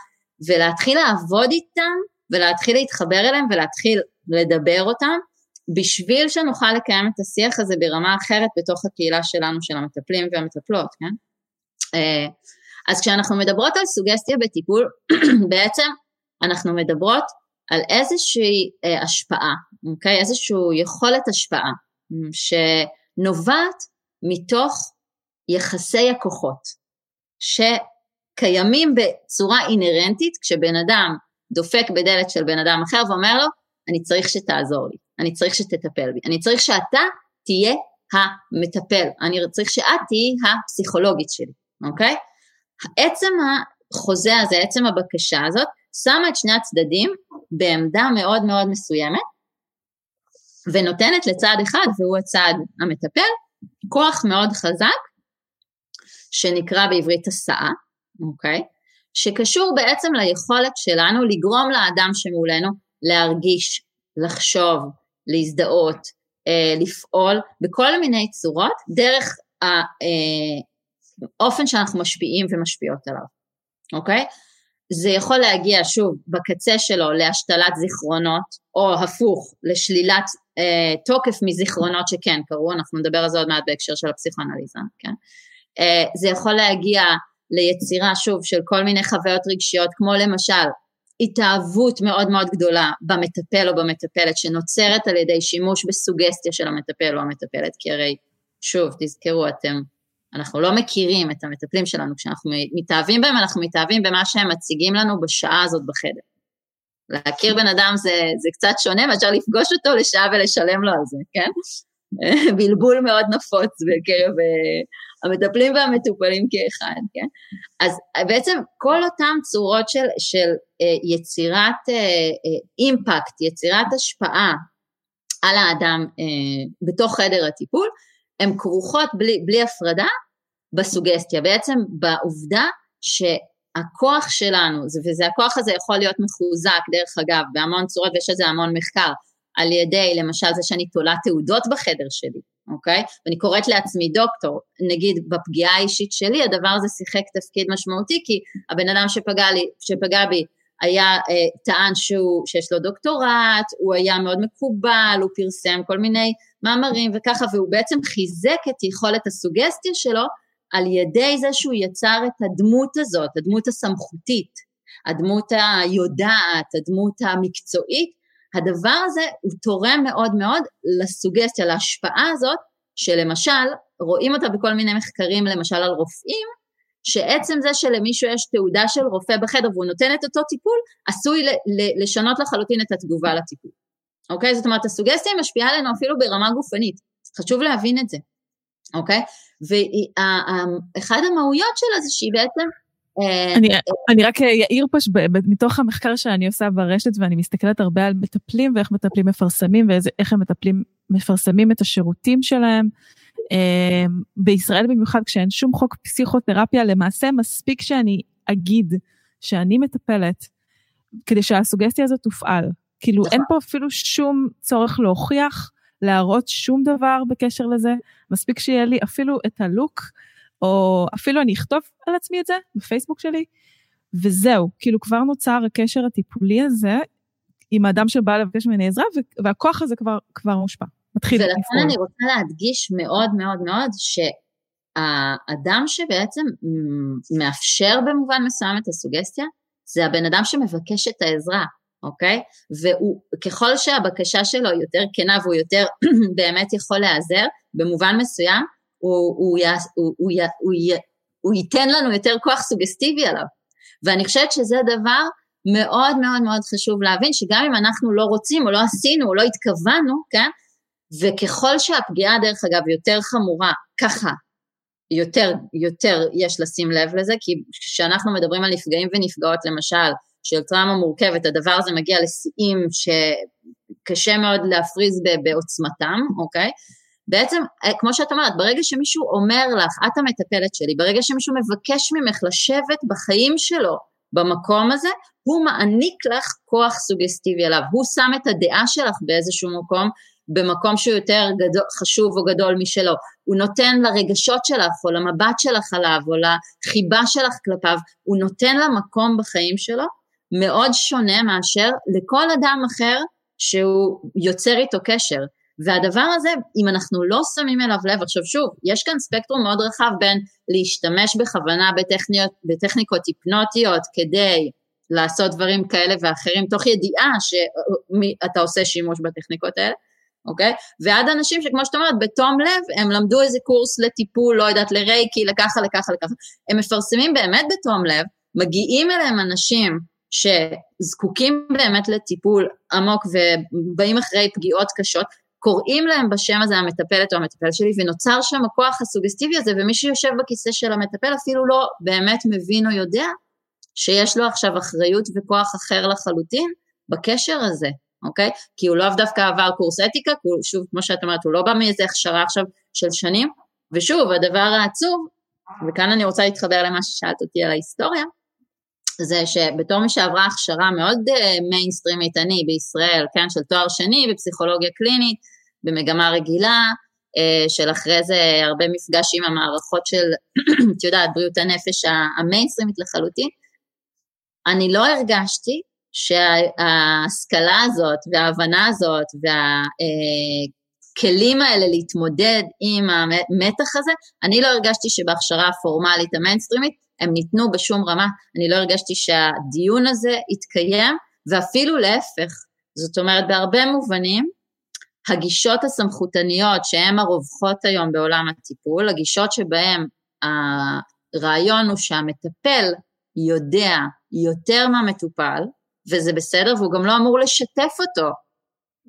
Speaker 2: ולהתחיל לעבוד איתם ולהתחיל להתחבר אליהם ולהתחיל לדבר אותם, בשביל שנוכל לקיים את השיח הזה ברמה אחרת בתוך הקהילה שלנו, של המטפלים והמטפלות, כן? אה, אז כשאנחנו מדברות על סוגסטיה בטיפול, בעצם אנחנו מדברות על איזושהי אה, השפעה, אוקיי? איזושהי יכולת השפעה שנובעת מתוך יחסי הכוחות, שקיימים בצורה אינהרנטית כשבן אדם דופק בדלת של בן אדם אחר ואומר לו, אני צריך שתעזור לי, אני צריך שתטפל בי, אני צריך שאתה תהיה המטפל, אני צריך שאת תהיי הפסיכולוגית שלי, אוקיי? עצם החוזה הזה, עצם הבקשה הזאת, שמה את שני הצדדים בעמדה מאוד מאוד מסוימת, ונותנת לצד אחד, והוא הצד המטפל, כוח מאוד חזק, שנקרא בעברית הסעה, אוקיי? שקשור בעצם ליכולת שלנו לגרום לאדם שמולנו להרגיש, לחשוב, להזדהות, אה, לפעול בכל מיני צורות דרך האופן שאנחנו משפיעים ומשפיעות עליו, אוקיי? זה יכול להגיע שוב בקצה שלו להשתלת זיכרונות או הפוך לשלילת אה, תוקף מזיכרונות שכן קרו, אנחנו נדבר על זה עוד מעט בהקשר של הפסיכואנליזה, כן? אה, זה יכול להגיע ליצירה שוב של כל מיני חוויות רגשיות כמו למשל התאהבות מאוד מאוד גדולה במטפל או במטפלת שנוצרת על ידי שימוש בסוגסטיה של המטפל או המטפלת כי הרי שוב תזכרו אתם אנחנו לא מכירים את המטפלים שלנו כשאנחנו מתאהבים בהם אנחנו מתאהבים במה שהם מציגים לנו בשעה הזאת בחדר להכיר בן אדם זה, זה קצת שונה מאשר לפגוש אותו לשעה ולשלם לו על זה, כן? בלבול מאוד נפוץ בקרב אה, המטפלים והמטופלים כאחד, כן? אז בעצם כל אותן צורות של, של אה, יצירת אה, אימפקט, יצירת השפעה על האדם בתוך חדר הטיפול, הן כרוכות בלי, בלי הפרדה בסוגסטיה, בעצם בעובדה ש... הכוח שלנו, וזה הכוח הזה יכול להיות מחוזק דרך אגב בהמון צורות ויש לזה המון מחקר, על ידי למשל זה שאני תולה תעודות בחדר שלי, אוקיי? ואני קוראת לעצמי דוקטור, נגיד בפגיעה האישית שלי הדבר הזה שיחק תפקיד משמעותי כי הבן אדם שפגע, לי, שפגע בי היה אה, טען שהוא, שיש לו דוקטורט, הוא היה מאוד מקובל, הוא פרסם כל מיני מאמרים וככה והוא בעצם חיזק את יכולת הסוגסטיה שלו על ידי זה שהוא יצר את הדמות הזאת, הדמות הסמכותית, הדמות היודעת, הדמות המקצועית, הדבר הזה הוא תורם מאוד מאוד לסוגסטיה, להשפעה הזאת, שלמשל, רואים אותה בכל מיני מחקרים, למשל על רופאים, שעצם זה שלמישהו יש תעודה של רופא בחדר והוא נותן את אותו טיפול, עשוי לשנות לחלוטין את התגובה לטיפול. אוקיי? זאת אומרת, הסוגסטיה משפיעה עלינו אפילו ברמה גופנית. חשוב להבין את זה. אוקיי? ואחד המהויות שלה זה שהיא בעצם...
Speaker 1: אה, אני, אני רק אעיר פה שמתוך המחקר שאני עושה ברשת ואני מסתכלת הרבה על מטפלים ואיך מטפלים מפרסמים ואיך הם מטפלים מפרסמים את השירותים שלהם. בישראל במיוחד כשאין שום חוק פסיכותרפיה, למעשה מספיק שאני אגיד שאני מטפלת, כדי שהסוגסטיה הזאת תופעל. כאילו אין פה אפילו שום צורך להוכיח, להראות שום דבר בקשר לזה, מספיק שיהיה לי אפילו את הלוק, או אפילו אני אכתוב על עצמי את זה בפייסבוק שלי, וזהו, כאילו כבר נוצר הקשר הטיפולי הזה עם האדם שבא לבקש ממני עזרה, והכוח הזה כבר, כבר מושפע, מתחיל
Speaker 2: לפעול. ולכן אני רוצה להדגיש מאוד מאוד מאוד, שהאדם שבעצם מאפשר במובן מסוים את הסוגסטיה, זה הבן אדם שמבקש את העזרה. אוקיי? וככל שהבקשה שלו יותר כנה והוא יותר באמת יכול להיעזר, במובן מסוים, הוא, הוא, הוא, הוא, הוא, הוא ייתן לנו יותר כוח סוגסטיבי עליו. ואני חושבת שזה דבר מאוד מאוד מאוד חשוב להבין, שגם אם אנחנו לא רוצים או לא עשינו או לא התכוונו, כן? וככל שהפגיעה, דרך אגב, יותר חמורה, ככה, יותר, יותר יש לשים לב לזה, כי כשאנחנו מדברים על נפגעים ונפגעות, למשל, של טראומה מורכבת, הדבר הזה מגיע לשיאים שקשה מאוד להפריז בעוצמתם, אוקיי? בעצם, אה, כמו שאת אומרת, ברגע שמישהו אומר לך, את המטפלת שלי, ברגע שמישהו מבקש ממך לשבת בחיים שלו במקום הזה, הוא מעניק לך כוח סוגסטיבי עליו, הוא שם את הדעה שלך באיזשהו מקום, במקום שהוא יותר גדול, חשוב או גדול משלו, הוא נותן לרגשות שלך או למבט שלך עליו או לחיבה שלך כלפיו, הוא נותן לה מקום בחיים שלו, מאוד שונה מאשר לכל אדם אחר שהוא יוצר איתו קשר. והדבר הזה, אם אנחנו לא שמים אליו לב, עכשיו שוב, יש כאן ספקטרום מאוד רחב בין להשתמש בכוונה בטכניות, בטכניקות היפנוטיות כדי לעשות דברים כאלה ואחרים, תוך ידיעה שאתה עושה שימוש בטכניקות האלה, אוקיי? ועד אנשים שכמו שאת אומרת, בתום לב, הם למדו איזה קורס לטיפול, לא יודעת, לרייקי, לככה, לככה, לככה. הם מפרסמים באמת בתום לב, מגיעים אליהם אנשים שזקוקים באמת לטיפול עמוק ובאים אחרי פגיעות קשות, קוראים להם בשם הזה המטפלת או המטפל שלי, ונוצר שם הכוח הסוגסטיבי הזה, ומי שיושב בכיסא של המטפל אפילו לא באמת מבין או יודע שיש לו עכשיו אחריות וכוח אחר לחלוטין בקשר הזה, אוקיי? כי הוא לאו דווקא עבר קורס אתיקה, כי הוא, שוב, כמו שאת אומרת, הוא לא בא מאיזה הכשרה עכשיו של שנים, ושוב, הדבר העצוב, וכאן אני רוצה להתחבר למה ששאלת אותי על ההיסטוריה, זה שבתור מי שעברה הכשרה מאוד מיינסטרימית, אה, אני בישראל, כן, של תואר שני בפסיכולוגיה קלינית, במגמה רגילה, אה, של אחרי זה הרבה מפגש עם המערכות של, את יודעת, בריאות הנפש המיינסטרימית לחלוטין, אני לא הרגשתי שההשכלה הזאת וההבנה הזאת והכלים האלה להתמודד עם המתח הזה, אני לא הרגשתי שבהכשרה הפורמלית המיינסטרימית הם ניתנו בשום רמה. אני לא הרגשתי שהדיון הזה התקיים, ואפילו להפך. זאת אומרת, בהרבה מובנים, הגישות הסמכותניות שהן הרווחות היום בעולם הטיפול, הגישות שבהן הרעיון הוא שהמטפל יודע יותר מהמטופל, וזה בסדר, והוא גם לא אמור לשתף אותו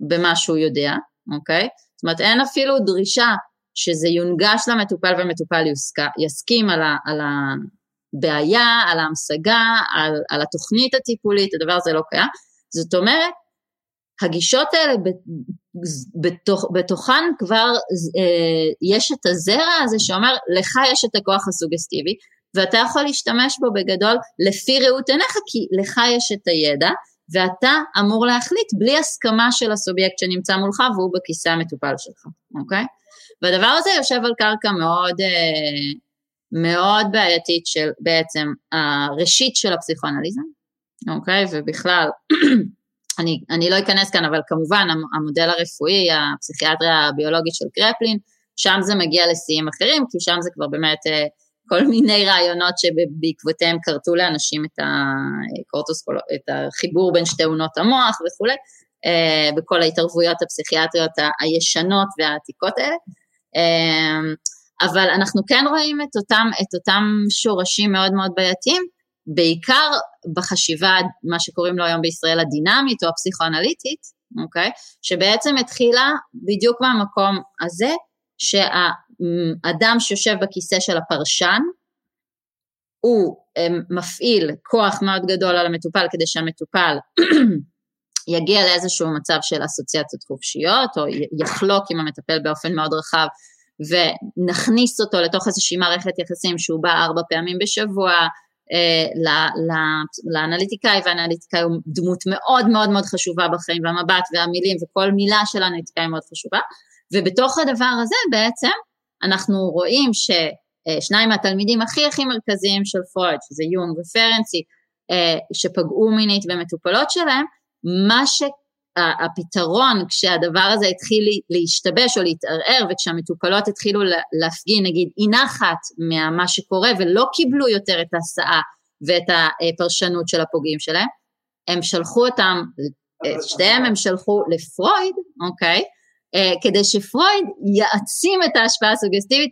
Speaker 2: במה שהוא יודע, אוקיי? זאת אומרת, אין אפילו דרישה שזה יונגש למטופל והמטופל יסכים על, ה, על, ה, בעיה, על ההמשגה, על, על התוכנית הטיפולית, הדבר הזה לא קיים. זאת אומרת, הגישות האלה בתוך, בתוכן כבר אה, יש את הזרע הזה שאומר, לך יש את הכוח הסוגסטיבי, ואתה יכול להשתמש בו בגדול לפי ראות עיניך, כי לך יש את הידע, ואתה אמור להחליט בלי הסכמה של הסובייקט שנמצא מולך והוא בכיסא המטופל שלך, אוקיי? והדבר הזה יושב על קרקע מאוד... אה, מאוד בעייתית של בעצם הראשית של הפסיכואנליזה, אוקיי? ובכלל, אני, אני לא אכנס כאן, אבל כמובן המודל הרפואי, הפסיכיאטריה הביולוגית של קרפלין, שם זה מגיע לשיאים אחרים, כי שם זה כבר באמת אה, כל מיני רעיונות שבעקבותיהם כרתו לאנשים את, הקורטוסקול... את החיבור בין שתי אונות המוח וכולי, אה, בכל ההתערבויות הפסיכיאטריות הישנות והעתיקות האלה. אה, אבל אנחנו כן רואים את אותם, את אותם שורשים מאוד מאוד בעייתיים, בעיקר בחשיבה, מה שקוראים לו היום בישראל הדינמית או הפסיכואנליטית, אוקיי? שבעצם התחילה בדיוק מהמקום הזה, שהאדם שיושב בכיסא של הפרשן, הוא מפעיל כוח מאוד גדול על המטופל כדי שהמטופל יגיע לאיזשהו מצב של אסוציאציות חופשיות, או יחלוק עם המטפל באופן מאוד רחב, ונכניס אותו לתוך איזושהי מערכת יחסים שהוא בא ארבע פעמים בשבוע, אה, לאנליטיקאי, והאנליטיקאי הוא דמות מאוד מאוד מאוד חשובה בחיים, והמבט והמילים וכל מילה של האנליטיקאי מאוד חשובה, ובתוך הדבר הזה בעצם אנחנו רואים ששניים מהתלמידים הכי הכי מרכזיים של פרויד, שזה יונג ופרנסי, אה, שפגעו מינית במטופלות שלהם, מה שהפתרון כשהדבר הזה התחיל להשתבש או להתערער וכשהמטופלות התחילו להפגין נגיד אי נחת ממה שקורה ולא קיבלו יותר את ההסעה ואת הפרשנות של הפוגעים שלהם, הם שלחו אותם, שתיהם הם שלחו לפרויד, אוקיי? אה, כדי שפרויד יעצים את ההשפעה הסוגסטיבית,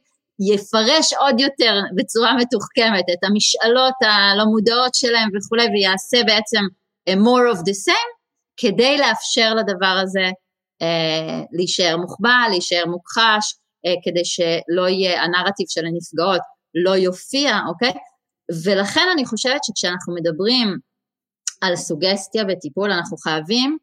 Speaker 2: יפרש עוד יותר בצורה מתוחכמת את המשאלות הלא מודעות שלהם וכולי, ויעשה בעצם אה, more of the same, כדי לאפשר לדבר הזה אה, להישאר מוחבא, להישאר מוכחש, אה, כדי שלא יהיה, הנרטיב של הנפגעות לא יופיע, אוקיי? ולכן אני חושבת שכשאנחנו מדברים על סוגסטיה בטיפול, אנחנו חייבים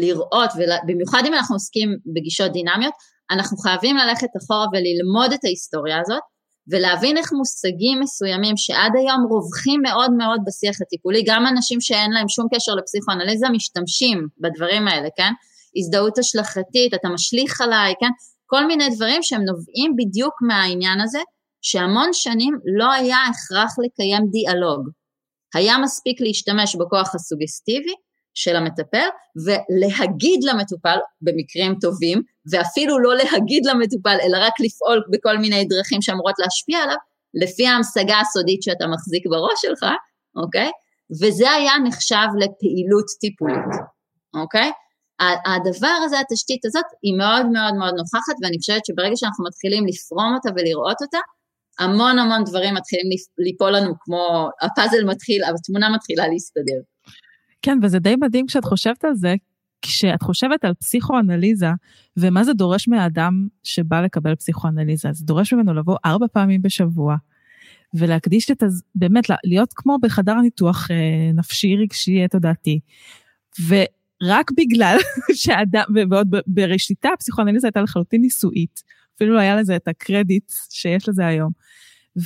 Speaker 2: לראות, ובמיוחד אם אנחנו עוסקים בגישות דינמיות, אנחנו חייבים ללכת אחורה וללמוד את ההיסטוריה הזאת, ולהבין איך מושגים מסוימים שעד היום רווחים מאוד מאוד בשיח הטיפולי, גם אנשים שאין להם שום קשר לפסיכואנליזה משתמשים בדברים האלה, כן? הזדהות השלכתית, אתה משליך עליי, כן? כל מיני דברים שהם נובעים בדיוק מהעניין הזה, שהמון שנים לא היה הכרח לקיים דיאלוג. היה מספיק להשתמש בכוח הסוגסטיבי של המטפל ולהגיד למטופל במקרים טובים, ואפילו לא להגיד למטופל אלא רק לפעול בכל מיני דרכים שאמורות להשפיע עליו, לפי ההמשגה הסודית שאתה מחזיק בראש שלך, אוקיי? וזה היה נחשב לפעילות טיפולית, אוקיי? הדבר הזה, התשתית הזאת, היא מאוד מאוד מאוד נוכחת, ואני חושבת שברגע שאנחנו מתחילים לפרום אותה ולראות אותה, המון המון דברים מתחילים ליפול לנו כמו הפאזל מתחיל, התמונה מתחילה להסתדר.
Speaker 1: כן, וזה די מדהים כשאת חושבת על זה, כשאת חושבת על פסיכואנליזה, ומה זה דורש מהאדם שבא לקבל פסיכואנליזה, זה דורש ממנו לבוא ארבע פעמים בשבוע, ולהקדיש את, הז... באמת, להיות כמו בחדר ניתוח אה, נפשי, רגשי, תודעתי. ורק בגלל שאדם, ועוד בראשיתה הפסיכואנליזה הייתה לחלוטין ניסויית, אפילו לא היה לזה את הקרדיט שיש לזה היום.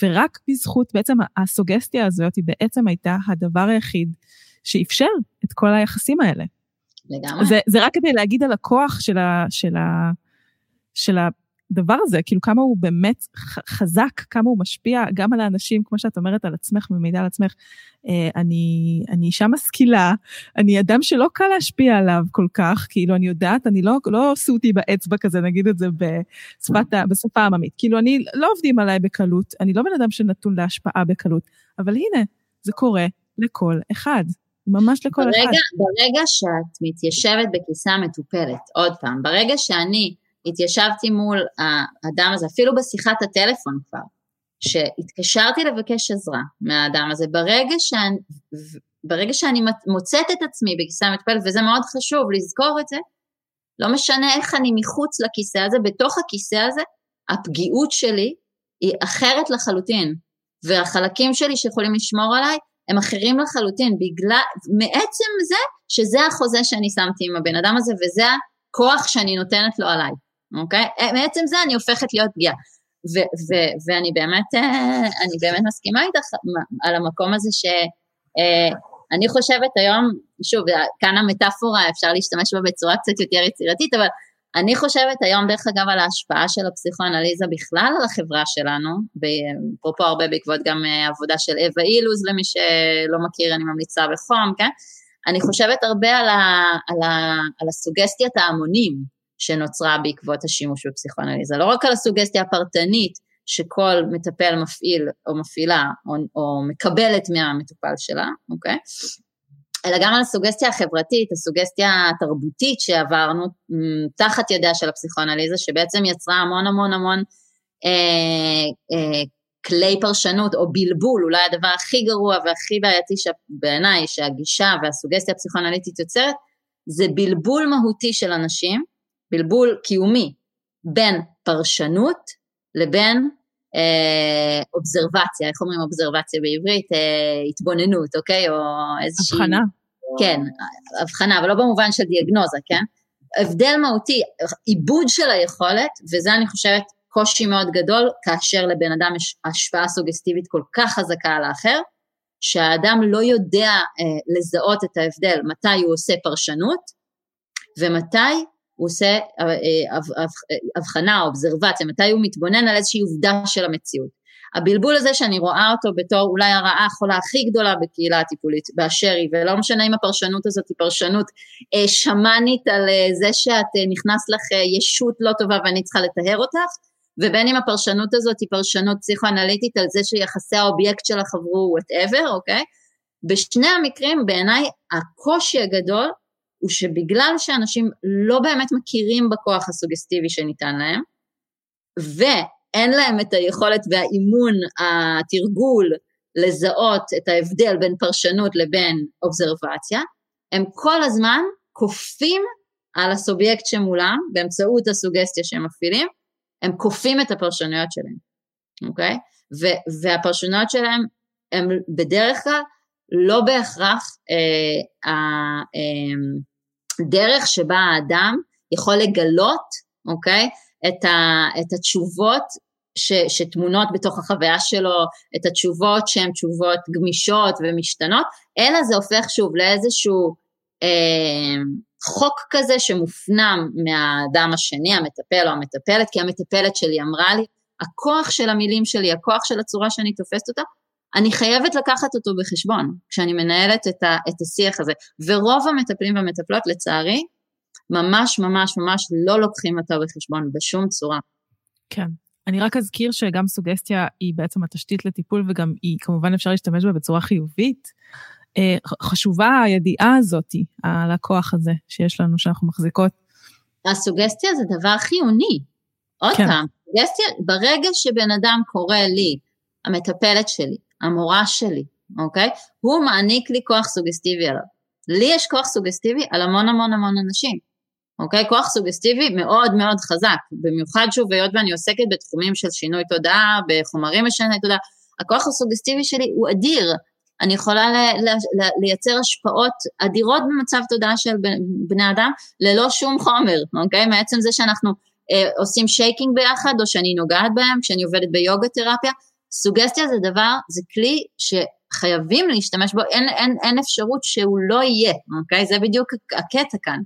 Speaker 1: ורק בזכות, בעצם הסוגסטיה הזאת היא בעצם הייתה הדבר היחיד שאפשר את כל היחסים האלה.
Speaker 2: לגמרי.
Speaker 1: זה, זה רק כדי להגיד על הכוח של, ה, של, ה, של הדבר הזה, כאילו כמה הוא באמת חזק, כמה הוא משפיע גם על האנשים, כמו שאת אומרת על עצמך, ומידע על עצמך. אה, אני, אני אישה משכילה, אני אדם שלא קל להשפיע עליו כל כך, כאילו אני יודעת, אני לא, לא עשו אותי באצבע כזה, נגיד את זה בשפת, בשפה העממית. כאילו אני, לא עובדים עליי בקלות, אני לא בן אדם שנתון להשפעה בקלות, אבל הנה, זה קורה לכל אחד. ממש לכל
Speaker 2: ברגע,
Speaker 1: אחד.
Speaker 2: ברגע שאת מתיישבת בכיסא המטופלת, עוד פעם, ברגע שאני התיישבתי מול האדם הזה, אפילו בשיחת הטלפון כבר, שהתקשרתי לבקש עזרה מהאדם הזה, ברגע שאני, ברגע שאני מוצאת את עצמי בכיסא המטופלת, וזה מאוד חשוב לזכור את זה, לא משנה איך אני מחוץ לכיסא הזה, בתוך הכיסא הזה, הפגיעות שלי היא אחרת לחלוטין, והחלקים שלי שיכולים לשמור עליי הם אחרים לחלוטין, בגלל, מעצם זה שזה החוזה שאני שמתי עם הבן אדם הזה וזה הכוח שאני נותנת לו עליי, אוקיי? אה, מעצם זה אני הופכת להיות פגיעה. ואני באמת, אה, אני באמת מסכימה איתך על המקום הזה שאני אה, חושבת היום, שוב, כאן המטאפורה, אפשר להשתמש בה בצורה קצת יותר יצירתית, אבל אני חושבת היום דרך אגב על ההשפעה של הפסיכואנליזה בכלל על החברה שלנו, אפרופו הרבה בעקבות גם אה, עבודה של אווה אילוז למי שלא מכיר אני ממליצה בחום, כן? אני חושבת הרבה על, ה, על, ה, על הסוגסטיית ההמונים שנוצרה בעקבות השימוש בפסיכואנליזה, לא רק על הסוגסטיה הפרטנית שכל מטפל מפעיל או מפעילה או, או מקבלת מהמטופל שלה, אוקיי? אלא גם על הסוגסטיה החברתית, הסוגסטיה התרבותית שעברנו תחת ידיה של הפסיכואנליזה, שבעצם יצרה המון המון המון אה, אה, כלי פרשנות או בלבול, אולי הדבר הכי גרוע והכי בעייתי בעיניי שהגישה והסוגסטיה הפסיכואנליטית יוצרת, זה בלבול מהותי של אנשים, בלבול קיומי, בין פרשנות לבין אה, אובזרבציה, איך אומרים אובזרבציה בעברית? אה, התבוננות, אוקיי? או איזושהי...
Speaker 1: הבחנה.
Speaker 2: כן, הבחנה, אבל לא במובן של דיאגנוזה, כן? הבדל מהותי, עיבוד של היכולת, וזה אני חושבת קושי מאוד גדול, כאשר לבן אדם יש השפעה סוגסטיבית כל כך חזקה על האחר, שהאדם לא יודע אה, לזהות את ההבדל, מתי הוא עושה פרשנות, ומתי הוא עושה אה, הבחנה או אובזרבציה, מתי הוא מתבונן על איזושהי עובדה של המציאות. הבלבול הזה שאני רואה אותו בתור אולי הרעה החולה הכי גדולה בקהילה הטיפולית באשר היא, ולא משנה אם הפרשנות הזאת היא פרשנות אה, שמאנית על אה, זה שאת אה, נכנס לך אה, ישות לא טובה ואני צריכה לטהר אותך, ובין אם הפרשנות הזאת היא פרשנות פסיכואנליטית על זה שיחסי האובייקט שלך עברו whatever, אוקיי? בשני המקרים בעיניי הקושי הגדול הוא שבגלל שאנשים לא באמת מכירים בכוח הסוגסטיבי שניתן להם, ואין להם את היכולת והאימון, התרגול, לזהות את ההבדל בין פרשנות לבין אובזרבציה, הם כל הזמן כופים על הסובייקט שמולם, באמצעות הסוגסטיה שהם מפעילים, הם כופים את הפרשנויות שלהם, אוקיי? ו- והפרשנויות שלהם הם בדרך כלל לא בהכרח אה, הדרך אה, שבה האדם יכול לגלות, אוקיי? את, ה, את התשובות ש, שטמונות בתוך החוויה שלו, את התשובות שהן תשובות גמישות ומשתנות, אלא זה הופך שוב לאיזשהו אה, חוק כזה שמופנם מהאדם השני, המטפל או המטפלת, כי המטפלת שלי אמרה לי, הכוח של המילים שלי, הכוח של הצורה שאני תופסת אותה, אני חייבת לקחת אותו בחשבון כשאני מנהלת את, ה, את השיח הזה. ורוב המטפלים והמטפלות, לצערי, ממש ממש ממש לא לוקחים אותו בחשבון בשום צורה.
Speaker 1: כן. אני רק אזכיר שגם סוגסטיה היא בעצם התשתית לטיפול וגם היא כמובן אפשר להשתמש בה בצורה חיובית. אה, חשובה הידיעה הזאת על הכוח הזה שיש לנו, שאנחנו מחזיקות.
Speaker 2: הסוגסטיה זה דבר חיוני. עוד כן. פעם, סוגסטיה, ברגע שבן אדם קורא לי, המטפלת שלי, המורה שלי, אוקיי? הוא מעניק לי כוח סוגסטיבי עליו. לי יש כוח סוגסטיבי על המון המון המון אנשים, אוקיי? כוח סוגסטיבי מאוד מאוד חזק, במיוחד שוב, היות ואני עוסקת בתחומים של שינוי תודעה, בחומרים משני תודעה, הכוח הסוגסטיבי שלי הוא אדיר. אני יכולה ל- ל- ל- לייצר השפעות אדירות במצב תודעה של בני אדם ללא שום חומר, אוקיי? מעצם זה שאנחנו אה, עושים שייקינג ביחד, או שאני נוגעת בהם, כשאני עובדת ביוגה תרפיה, סוגסטיה זה דבר, זה כלי שחייבים להשתמש בו, אין, אין, אין אפשרות שהוא לא יהיה, אוקיי? זה בדיוק הקטע כאן.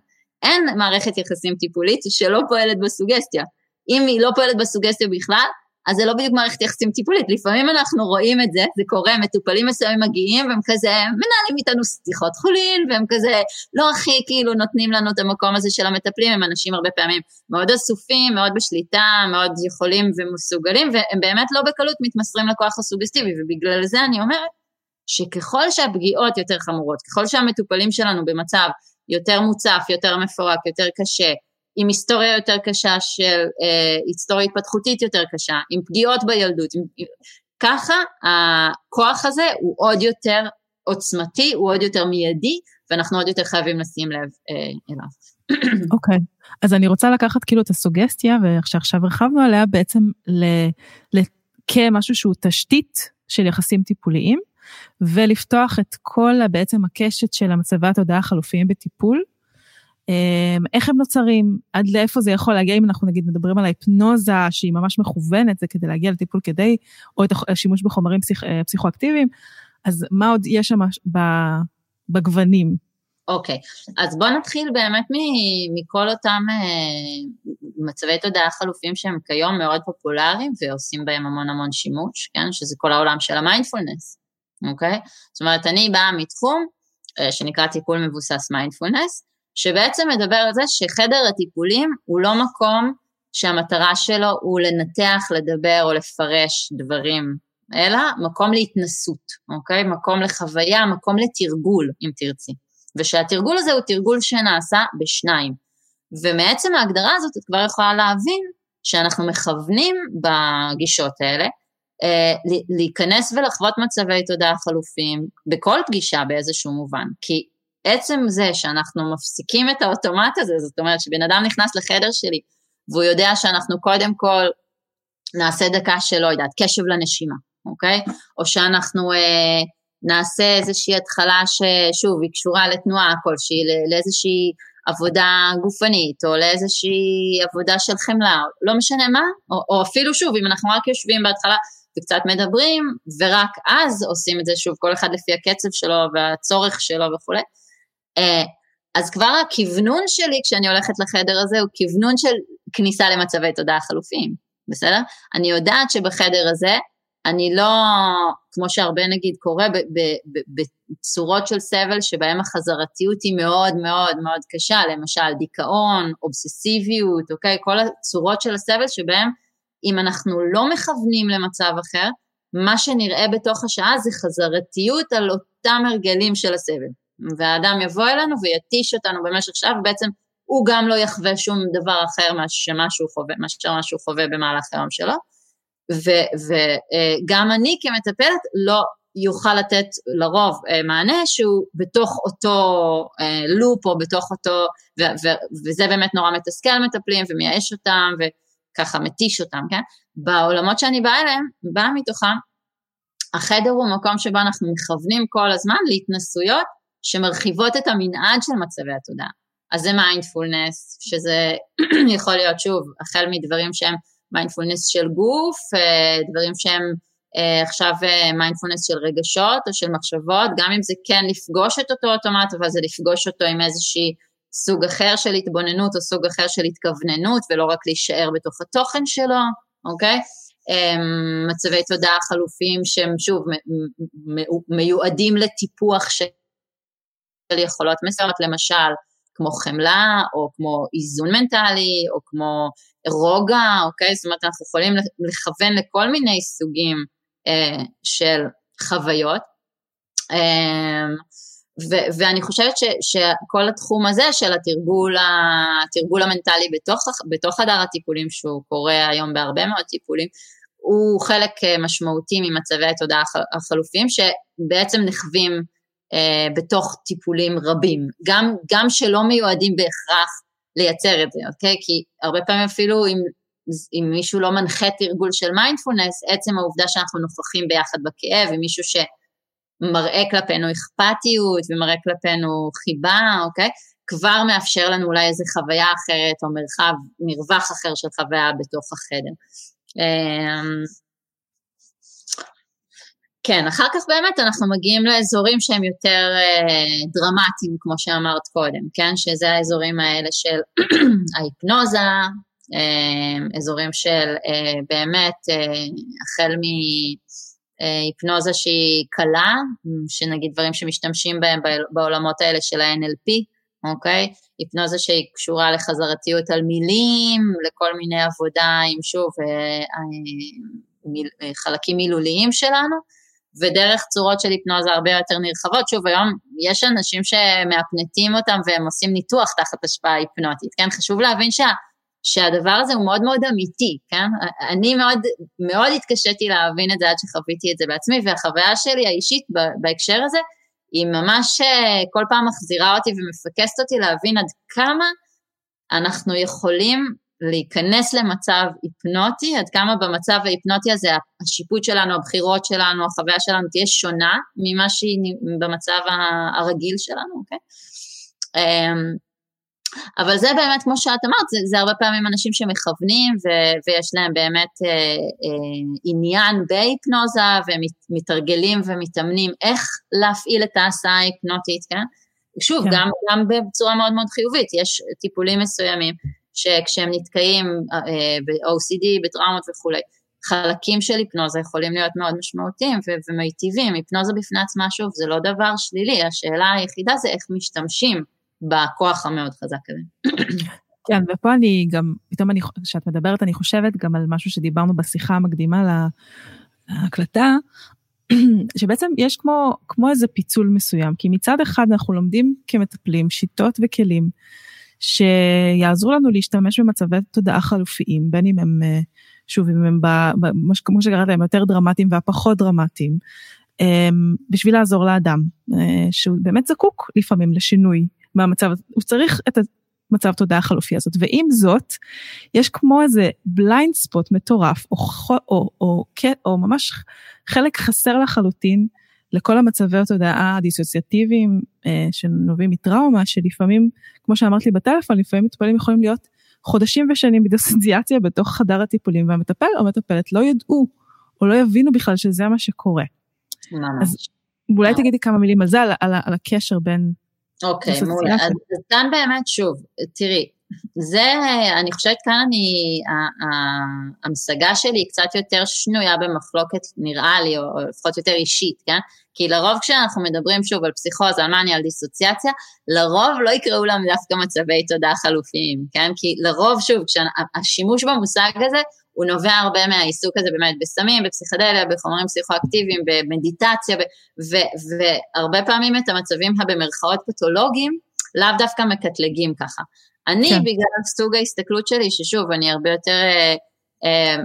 Speaker 2: אין מערכת יחסים טיפולית שלא פועלת בסוגסטיה. אם היא לא פועלת בסוגסטיה בכלל, אז זה לא בדיוק מערכת יחסים טיפולית, לפעמים אנחנו רואים את זה, זה קורה, מטופלים מסוימים מגיעים והם כזה מנהלים איתנו שיחות חולין והם כזה לא הכי כאילו נותנים לנו את המקום הזה של המטפלים, הם אנשים הרבה פעמים מאוד אסופים, מאוד בשליטה, מאוד יכולים ומסוגלים והם באמת לא בקלות מתמסרים לכוח הסוגסטיבי ובגלל זה אני אומרת שככל שהפגיעות יותר חמורות, ככל שהמטופלים שלנו במצב יותר מוצף, יותר מפורק, יותר קשה, עם היסטוריה יותר קשה של, אה, היסטוריה התפתחותית יותר קשה, עם פגיעות בילדות, עם, ככה הכוח הזה הוא עוד יותר עוצמתי, הוא עוד יותר מיידי, ואנחנו עוד יותר חייבים לשים לב אה, אליו.
Speaker 1: אוקיי, okay. אז אני רוצה לקחת כאילו את הסוגסטיה, ושעכשיו הרחבנו עליה בעצם ל, ל, כמשהו שהוא תשתית של יחסים טיפוליים, ולפתוח את כל בעצם הקשת של המצבי התודעה החלופיים בטיפול, איך הם נוצרים, עד לאיפה זה יכול להגיע, אם אנחנו נגיד מדברים על ההיפנוזה שהיא ממש מכוונת, זה כדי להגיע לטיפול כדי, או את השימוש בחומרים פסיכ, אה, פסיכואקטיביים, אז מה עוד יש שם בגוונים?
Speaker 2: אוקיי, okay. אז בואו נתחיל באמת מכל אותם uh, מצבי תודעה חלופים שהם כיום מאוד פופולריים ועושים בהם המון המון שימוש, כן? שזה כל העולם של המיינדפולנס, אוקיי? Okay? זאת אומרת, אני באה מתחום uh, שנקרא טיפול מבוסס מיינדפולנס, שבעצם מדבר על זה שחדר הטיפולים הוא לא מקום שהמטרה שלו הוא לנתח, לדבר או לפרש דברים, אלא מקום להתנסות, אוקיי? מקום לחוויה, מקום לתרגול, אם תרצי. ושהתרגול הזה הוא תרגול שנעשה בשניים. ומעצם ההגדרה הזאת את כבר יכולה להבין שאנחנו מכוונים בגישות האלה אה, להיכנס ולחוות מצבי תודעה חלופיים בכל פגישה באיזשהו מובן. כי עצם זה שאנחנו מפסיקים את האוטומט הזה, זאת אומרת שבן אדם נכנס לחדר שלי והוא יודע שאנחנו קודם כל נעשה דקה של, לא יודעת, קשב לנשימה, אוקיי? או שאנחנו אה, נעשה איזושהי התחלה ששוב, היא קשורה לתנועה כלשהי, לאיזושהי עבודה גופנית, או לאיזושהי עבודה של חמלה, לא משנה מה, או, או אפילו שוב, אם אנחנו רק יושבים בהתחלה וקצת מדברים, ורק אז עושים את זה שוב, כל אחד לפי הקצב שלו והצורך שלו וכולי. אה, אז כבר הכוונון שלי כשאני הולכת לחדר הזה הוא כוונון של כניסה למצבי תודעה חלופיים, בסדר? אני יודעת שבחדר הזה אני לא, כמו שהרבה נגיד קורה בצורות של סבל שבהם החזרתיות היא מאוד מאוד מאוד קשה, למשל דיכאון, אובססיביות, אוקיי? כל הצורות של הסבל שבהם אם אנחנו לא מכוונים למצב אחר, מה שנראה בתוך השעה זה חזרתיות על אותם הרגלים של הסבל. והאדם יבוא אלינו ויתיש אותנו במשך שעה, ובעצם הוא גם לא יחווה שום דבר אחר מאשר מה שהוא חווה במהלך היום שלו. וגם אני כמטפלת לא יוכל לתת לרוב אה, מענה שהוא בתוך אותו אה, לופ או בתוך אותו, וזה באמת נורא מתסכל מטפלים ומייאש אותם וככה מתיש אותם, כן? בעולמות שאני באה אליהם, באה מתוכם, החדר הוא מקום שבו אנחנו מכוונים כל הזמן להתנסויות שמרחיבות את המנעד של מצבי התודעה. אז זה מיינדפולנס, שזה יכול להיות שוב, החל מדברים שהם מיינדפולנס של גוף, אה, דברים שהם אה, עכשיו מיינדפולנס אה, של רגשות או של מחשבות, גם אם זה כן לפגוש את אותו אוטומט, אבל זה לפגוש אותו עם איזושהי סוג אחר של התבוננות או סוג אחר של התכווננות, ולא רק להישאר בתוך התוכן שלו, אוקיי? מצבי תודעה חלופיים שהם שוב מיועדים לטיפוח של יכולות מסוימות, למשל, כמו חמלה, או כמו איזון מנטלי, או כמו רוגע, אוקיי? זאת אומרת, אנחנו יכולים לכוון לכל מיני סוגים אה, של חוויות. אה, ו- ואני חושבת ש- שכל התחום הזה של התרגול, התרגול המנטלי בתוך, בתוך חדר הטיפולים, שהוא קורה היום בהרבה מאוד טיפולים, הוא חלק אה, משמעותי ממצבי התודעה החלופיים, שבעצם נחווים בתוך טיפולים רבים, גם, גם שלא מיועדים בהכרח לייצר את זה, אוקיי? כי הרבה פעמים אפילו אם, אם מישהו לא מנחה תרגול של מיינדפולנס, עצם העובדה שאנחנו נוכחים ביחד בכאב, עם מישהו שמראה כלפינו אכפתיות ומראה כלפינו חיבה, אוקיי? כבר מאפשר לנו אולי איזו חוויה אחרת או מרחב, מרווח אחר של חוויה בתוך החדר. כן, אחר כך באמת אנחנו מגיעים לאזורים שהם יותר אה, דרמטיים, כמו שאמרת קודם, כן? שזה האזורים האלה של ההיפנוזה, אה, אזורים של אה, באמת, אה, החל מהיפנוזה אה, שהיא קלה, שנגיד דברים שמשתמשים בהם בעולמות האלה של ה-NLP, אוקיי? היפנוזה שהיא קשורה לחזרתיות על מילים, לכל מיני עבודה עם שוב אה, אה, מיל, אה, חלקים מילוליים שלנו. ודרך צורות של היפנוזה הרבה יותר נרחבות. שוב, היום יש אנשים שמאפנטים אותם והם עושים ניתוח תחת השפעה היפנוטית, כן? חשוב להבין שה, שהדבר הזה הוא מאוד מאוד אמיתי, כן? אני מאוד, מאוד התקשיתי להבין את זה עד שחוויתי את זה בעצמי, והחוויה שלי האישית בהקשר הזה, היא ממש אה, כל פעם מחזירה אותי ומפקסת אותי להבין עד כמה אנחנו יכולים להיכנס למצב היפנוטי, עד כמה במצב ההיפנוטי הזה השיפוט שלנו, הבחירות שלנו, החוויה שלנו תהיה שונה ממה שהיא במצב הרגיל שלנו, אוקיי? אמ, אבל זה באמת, כמו שאת אמרת, זה, זה הרבה פעמים אנשים שמכוונים ו- ויש להם באמת אה, אה, עניין בהיפנוזה ומתרגלים ומתאמנים איך להפעיל את ההסעה ההיפנוטית, כן? שוב, כן. גם, גם בצורה מאוד מאוד חיובית, יש טיפולים מסוימים שכשהם נתקעים אה, ב-OCD, בטראומות וכולי, חלקים של היפנוזה יכולים להיות מאוד משמעותיים ו- ומיטיבים. היפנוזה בפני עצמה, שוב, זה לא דבר שלילי, השאלה היחידה זה איך משתמשים בכוח המאוד חזק הזה.
Speaker 1: כן, ופה אני גם, פתאום כשאת מדברת, אני חושבת גם על משהו שדיברנו בשיחה המקדימה להקלטה, שבעצם יש כמו, כמו איזה פיצול מסוים, כי מצד אחד אנחנו לומדים כמטפלים שיטות וכלים שיעזרו לנו להשתמש במצבי תודעה חלופיים, בין אם הם, אה, שוב, אם הם, ב, כמו שקראת להם, יותר דרמטיים והפחות דרמטיים, אמ, בשביל לעזור לאדם, אה, שהוא באמת זקוק לפעמים לשינוי במצב, הוא צריך את המצב תודעה החלופי הזאת, ועם זאת, יש כמו איזה בליינד ספוט מטורף, או, או, או, או, או ממש חלק חסר לחלוטין, לכל המצבי התודעה הדיסוציאטיביים אה, שנובעים מטראומה, שלפעמים, כמו שאמרת לי בטלפון, לפעמים מטופלים יכולים להיות חודשים ושנים בדיסוציאציה בתוך חדר הטיפולים, והמטפל או מטפלת לא ידעו, או לא יבינו בכלל שזה מה שקורה.
Speaker 2: ממש.
Speaker 1: אז אולי תגידי כמה מילים על זה, על, על, על הקשר בין...
Speaker 2: אוקיי, מעולה. אז כאן באמת, שוב, תראי, זה, אני חושבת כאן אני, המשגה שלי היא קצת יותר שנויה במחלוקת, נראה לי, או, לפחות יותר אישית, כן? כי לרוב כשאנחנו מדברים שוב על פסיכוזה, על מאניה, על דיסוציאציה, לרוב לא יקראו להם דווקא מצבי תודעה חלופיים, כן? כי לרוב, שוב, כשהשימוש במושג הזה, הוא נובע הרבה מהעיסוק הזה באמת בסמים, בפסיכדליה, בחומרים פסיכואקטיביים, במדיטציה, והרבה פעמים את המצבים הבמרכאות פתולוגיים, לאו דווקא מקטלגים ככה. אני, כן. בגלל סוג ההסתכלות שלי, ששוב, אני הרבה יותר אה, אה,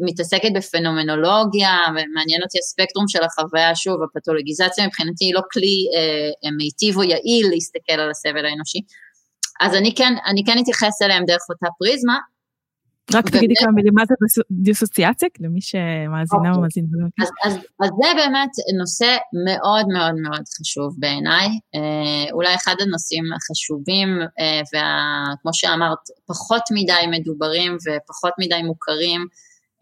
Speaker 2: מתעסקת בפנומנולוגיה, ומעניין אותי הספקטרום של החוויה, שוב, הפתולוגיזציה מבחינתי היא לא כלי אה, מיטיב או יעיל להסתכל על הסבל האנושי. אז אני כן, אני כן אתייחס אליהם דרך אותה פריזמה,
Speaker 1: רק תגידי כמה מילים מה זה דיסוציאציה, למי שמאזינה או אוקיי. מאזין.
Speaker 2: אז, אז, זה באמת נושא מאוד מאוד מאוד חשוב בעיניי, אה, אולי אחד הנושאים החשובים, אה, וכמו שאמרת, פחות מדי מדוברים ופחות מדי מוכרים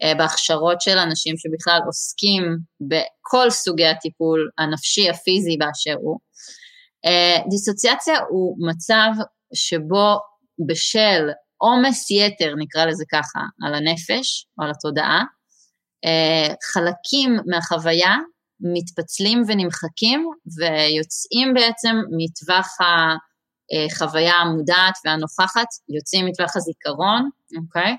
Speaker 2: אה, בהכשרות של אנשים שבכלל עוסקים בכל סוגי הטיפול הנפשי, הפיזי באשר הוא. דיסוציאציה הוא מצב שבו בשל עומס יתר, נקרא לזה ככה, על הנפש או על התודעה, אה, חלקים מהחוויה מתפצלים ונמחקים ויוצאים בעצם מטווח החוויה המודעת והנוכחת, יוצאים מטווח הזיכרון, אוקיי?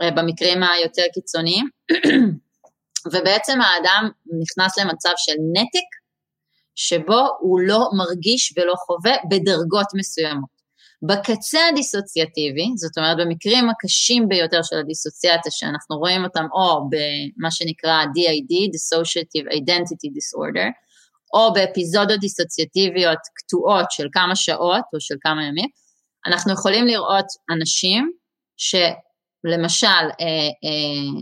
Speaker 2: אה, במקרים היותר קיצוניים, ובעצם האדם נכנס למצב של נתק, שבו הוא לא מרגיש ולא חווה בדרגות מסוימות. בקצה הדיסוציאטיבי, זאת אומרת במקרים הקשים ביותר של הדיסוציאציה שאנחנו רואים אותם או במה שנקרא DID, Dissociative Identity Disorder, או באפיזודות דיסוציאטיביות קטועות של כמה שעות או של כמה ימים, אנחנו יכולים לראות אנשים שלמשל אה, אה,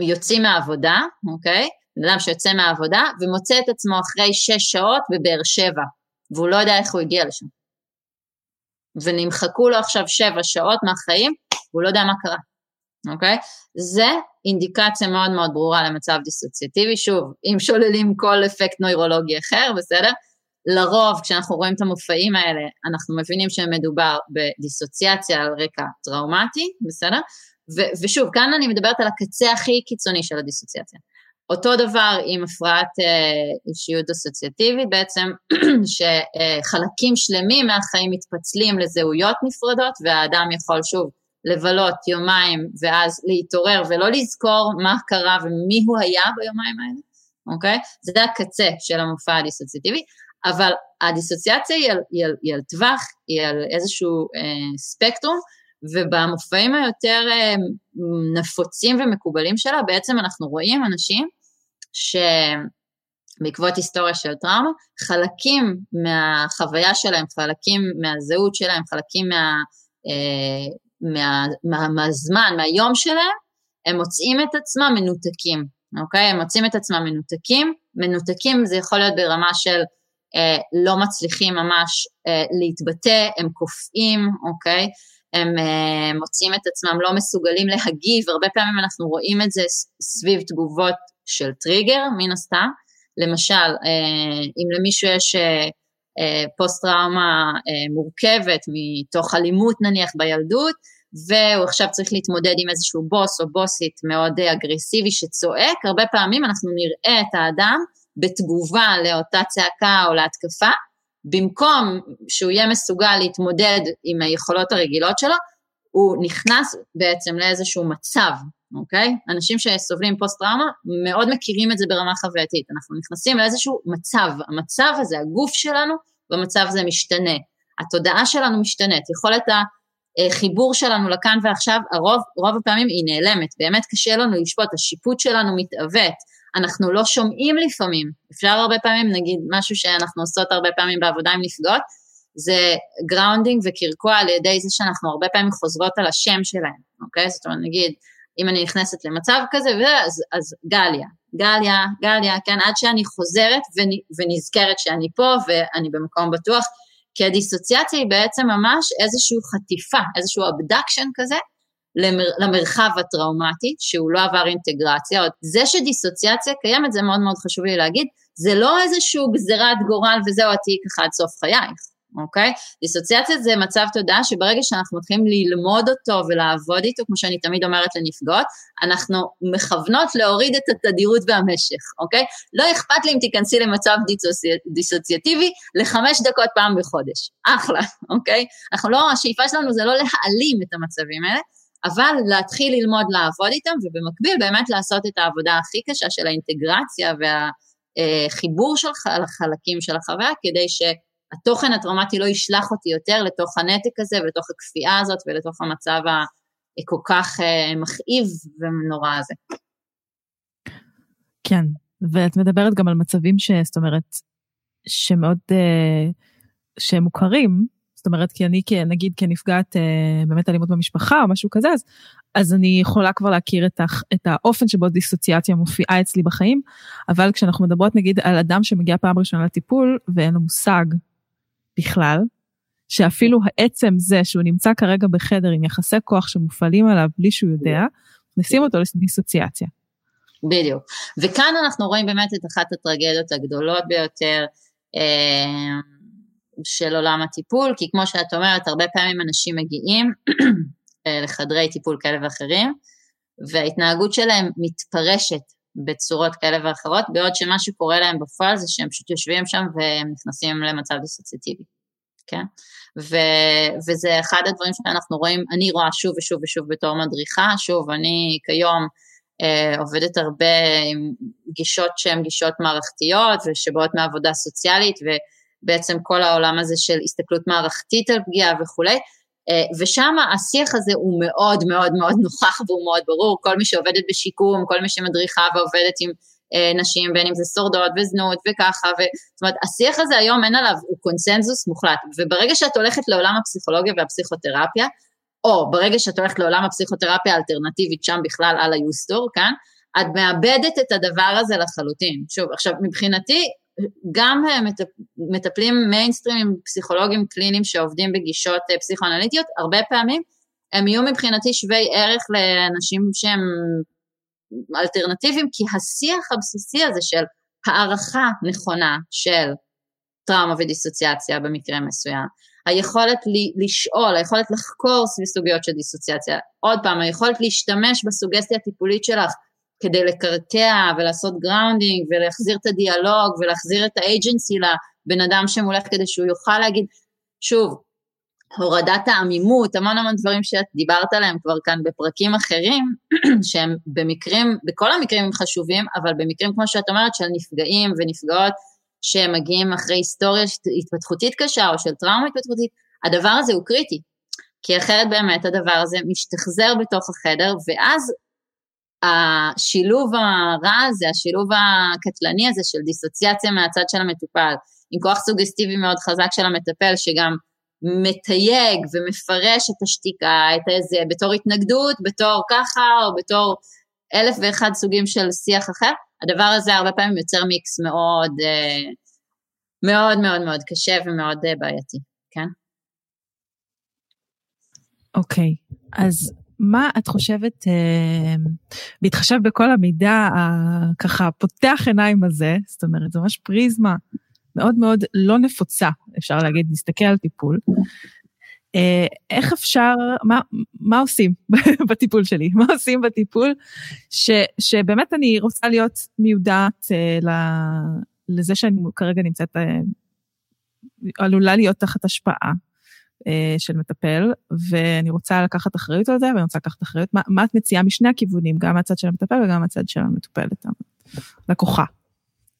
Speaker 2: יוצאים מהעבודה, אוקיי? בן אדם שיוצא מהעבודה ומוצא את עצמו אחרי שש שעות בבאר שבע, והוא לא יודע איך הוא הגיע לשם. ונמחקו לו עכשיו שבע שעות מהחיים, הוא לא יודע מה קרה, אוקיי? זה אינדיקציה מאוד מאוד ברורה למצב דיסוציאטיבי, שוב, אם שוללים כל אפקט נוירולוגי אחר, בסדר? לרוב כשאנחנו רואים את המופעים האלה, אנחנו מבינים שמדובר בדיסוציאציה על רקע טראומטי, בסדר? ו- ושוב, כאן אני מדברת על הקצה הכי קיצוני של הדיסוציאציה. אותו דבר עם הפרעת אה, אישיות אסוציאטיבית בעצם, שחלקים שלמים מהחיים מתפצלים לזהויות נפרדות, והאדם יכול שוב לבלות יומיים ואז להתעורר ולא לזכור מה קרה ומי הוא היה ביומיים האלה, אוקיי? זה הקצה של המופע הדיסוציאטיבי, אבל הדיסוציאציה היא על, היא על, היא על טווח, היא על איזשהו אה, ספקטרום, ובמופעים היותר אה, נפוצים ומקובלים שלה, בעצם אנחנו רואים אנשים שבעקבות היסטוריה של טראומה, חלקים מהחוויה שלהם, חלקים מהזהות שלהם, חלקים מה, אה, מה, מה, מהזמן, מהיום שלהם, הם מוצאים את עצמם מנותקים, אוקיי? הם מוצאים את עצמם מנותקים, מנותקים זה יכול להיות ברמה של אה, לא מצליחים ממש אה, להתבטא, הם קופאים, אוקיי? הם uh, מוצאים את עצמם לא מסוגלים להגיב, הרבה פעמים אנחנו רואים את זה סביב תגובות של טריגר, מן הסתם. למשל, uh, אם למישהו יש uh, uh, פוסט-טראומה מורכבת מתוך אלימות נניח בילדות, והוא עכשיו צריך להתמודד עם איזשהו בוס או בוסית מאוד אגרסיבי שצועק, הרבה פעמים אנחנו נראה את האדם בתגובה לאותה צעקה או להתקפה, במקום שהוא יהיה מסוגל להתמודד עם היכולות הרגילות שלו, הוא נכנס בעצם לאיזשהו מצב, אוקיי? אנשים שסובלים פוסט-טראומה מאוד מכירים את זה ברמה חווייתית. אנחנו נכנסים לאיזשהו מצב, המצב הזה, הגוף שלנו במצב הזה משתנה. התודעה שלנו משתנית, יכולת החיבור שלנו לכאן ועכשיו, הרוב, רוב הפעמים היא נעלמת, באמת קשה לנו לשפוט, השיפוט שלנו מתעוות, אנחנו לא שומעים לפעמים. אפשר הרבה פעמים, נגיד, משהו שאנחנו עושות הרבה פעמים בעבודה עם נפגעות, זה grounding וקרקוע על ידי זה שאנחנו הרבה פעמים חוזרות על השם שלהם, אוקיי? זאת אומרת, נגיד, אם אני נכנסת למצב כזה, אז, אז גליה, גליה, גליה, כן, עד שאני חוזרת ונזכרת שאני פה ואני במקום בטוח, כי הדיסוציאציה היא בעצם ממש איזושהי חטיפה, איזשהו abduction כזה למר, למרחב הטראומטי, שהוא לא עבר אינטגרציה, זה שדיסוציאציה קיימת, זה מאוד מאוד חשוב לי להגיד, זה לא איזושהי גזירת גורל וזהו, את תהיי ככה עד סוף חייך. אוקיי? דיסוציאציה זה מצב תודעה שברגע שאנחנו מתחילים ללמוד אותו ולעבוד איתו, כמו שאני תמיד אומרת לנפגעות, אנחנו מכוונות להוריד את התדירות והמשך, אוקיי? לא אכפת לי אם תיכנסי למצב דיסוציאטיבי לחמש דקות פעם בחודש. אחלה, אוקיי? אנחנו לא, השאיפה שלנו זה לא להעלים את המצבים האלה, אבל להתחיל ללמוד לעבוד איתם, ובמקביל באמת לעשות את העבודה הכי קשה של האינטגרציה והחיבור של החלקים של החוויה, כדי ש... התוכן הטראומטי לא ישלח אותי יותר לתוך הנתק הזה ולתוך הכפייה הזאת ולתוך המצב הכל כך אה, מכאיב ונורא הזה.
Speaker 1: כן, ואת מדברת גם על מצבים ש... זאת אומרת, שמאוד, אה, שהם מוכרים, זאת אומרת, כי אני, נגיד, כנפגעת אה, באמת אלימות במשפחה או משהו כזה, אז, אז אני יכולה כבר להכיר את, הח, את האופן שבו דיסוציאציה מופיעה אצלי בחיים, אבל כשאנחנו מדברות נגיד על אדם שמגיע פעם ראשונה לטיפול ואין לו מושג בכלל, שאפילו העצם זה שהוא נמצא כרגע בחדר עם יחסי כוח שמופעלים עליו בלי שהוא יודע, נשים אותו לדיסוציאציה.
Speaker 2: בדיוק. וכאן אנחנו רואים באמת את אחת הטרגדיות הגדולות ביותר אה, של עולם הטיפול, כי כמו שאת אומרת, הרבה פעמים אנשים מגיעים אה, לחדרי טיפול כאלה ואחרים, וההתנהגות שלהם מתפרשת בצורות כאלה ואחרות, בעוד שמה שקורה להם בפועל זה שהם פשוט יושבים שם והם נכנסים למצב דיסוציאטיבי, כן? ו, וזה אחד הדברים שאנחנו רואים, אני רואה שוב ושוב ושוב בתור מדריכה, שוב, אני כיום אה, עובדת הרבה עם גישות שהן גישות מערכתיות ושבאות מעבודה סוציאלית, ובעצם כל העולם הזה של הסתכלות מערכתית על פגיעה וכולי, ושם השיח הזה הוא מאוד מאוד מאוד נוכח והוא מאוד ברור, כל מי שעובדת בשיקום, כל מי שמדריכה ועובדת עם אה, נשים, בין אם זה שורדות וזנות וככה, ו... זאת אומרת, השיח הזה היום אין עליו, הוא קונצנזוס מוחלט, וברגע שאת הולכת לעולם הפסיכולוגיה והפסיכותרפיה, או ברגע שאת הולכת לעולם הפסיכותרפיה האלטרנטיבית, שם בכלל על היוסטור, כאן, את מאבדת את הדבר הזה לחלוטין. שוב, עכשיו, מבחינתי, גם מטפלים מיינסטרימים, פסיכולוגים קליניים שעובדים בגישות אה, פסיכואנליטיות, הרבה פעמים הם יהיו מבחינתי שווי ערך לאנשים שהם אלטרנטיביים, כי השיח הבסיסי הזה של הערכה נכונה של טראומה ודיסוציאציה במקרה מסוים, היכולת לשאול, היכולת לחקור סביב סוגיות של דיסוציאציה, עוד פעם, היכולת להשתמש בסוגסטיה הטיפולית שלך כדי לקרקע ולעשות grounding ולהחזיר את הדיאלוג ולהחזיר את ה agency לבן אדם שמולך כדי שהוא יוכל להגיד, שוב, הורדת העמימות, המון המון דברים שאת דיברת עליהם כבר כאן בפרקים אחרים, שהם במקרים, בכל המקרים הם חשובים, אבל במקרים כמו שאת אומרת של נפגעים ונפגעות שמגיעים אחרי היסטוריה התפתחותית קשה או של טראומה התפתחותית, הדבר הזה הוא קריטי, כי אחרת באמת הדבר הזה משתחזר בתוך החדר, ואז השילוב הרע הזה, השילוב הקטלני הזה של דיסוציאציה מהצד של המטופל, עם כוח סוגסטיבי מאוד חזק של המטפל, שגם מתייג ומפרש את השתיקה, את הזה, בתור התנגדות, בתור ככה, או בתור אלף ואחד סוגים של שיח אחר, הדבר הזה הרבה פעמים יוצר מיקס מאוד, אה, מאוד מאוד מאוד קשה ומאוד אה, בעייתי, כן?
Speaker 1: אוקיי, okay. אז מה את חושבת, אה, בהתחשב בכל המידע הככה פותח עיניים הזה, זאת אומרת, זו ממש פריזמה מאוד מאוד לא נפוצה, אפשר להגיד, להסתכל על טיפול. אה, איך אפשר, מה, מה עושים בטיפול שלי? מה עושים בטיפול ש, שבאמת אני רוצה להיות מיודעת אה, לזה שאני כרגע נמצאת, עלולה להיות תחת השפעה. אה, של מטפל, ואני רוצה לקחת אחריות על זה, ואני רוצה לקחת אחריות, מה, מה את מציעה משני הכיוונים, גם מהצד של המטפל וגם מהצד של המטופלת, לקוחה.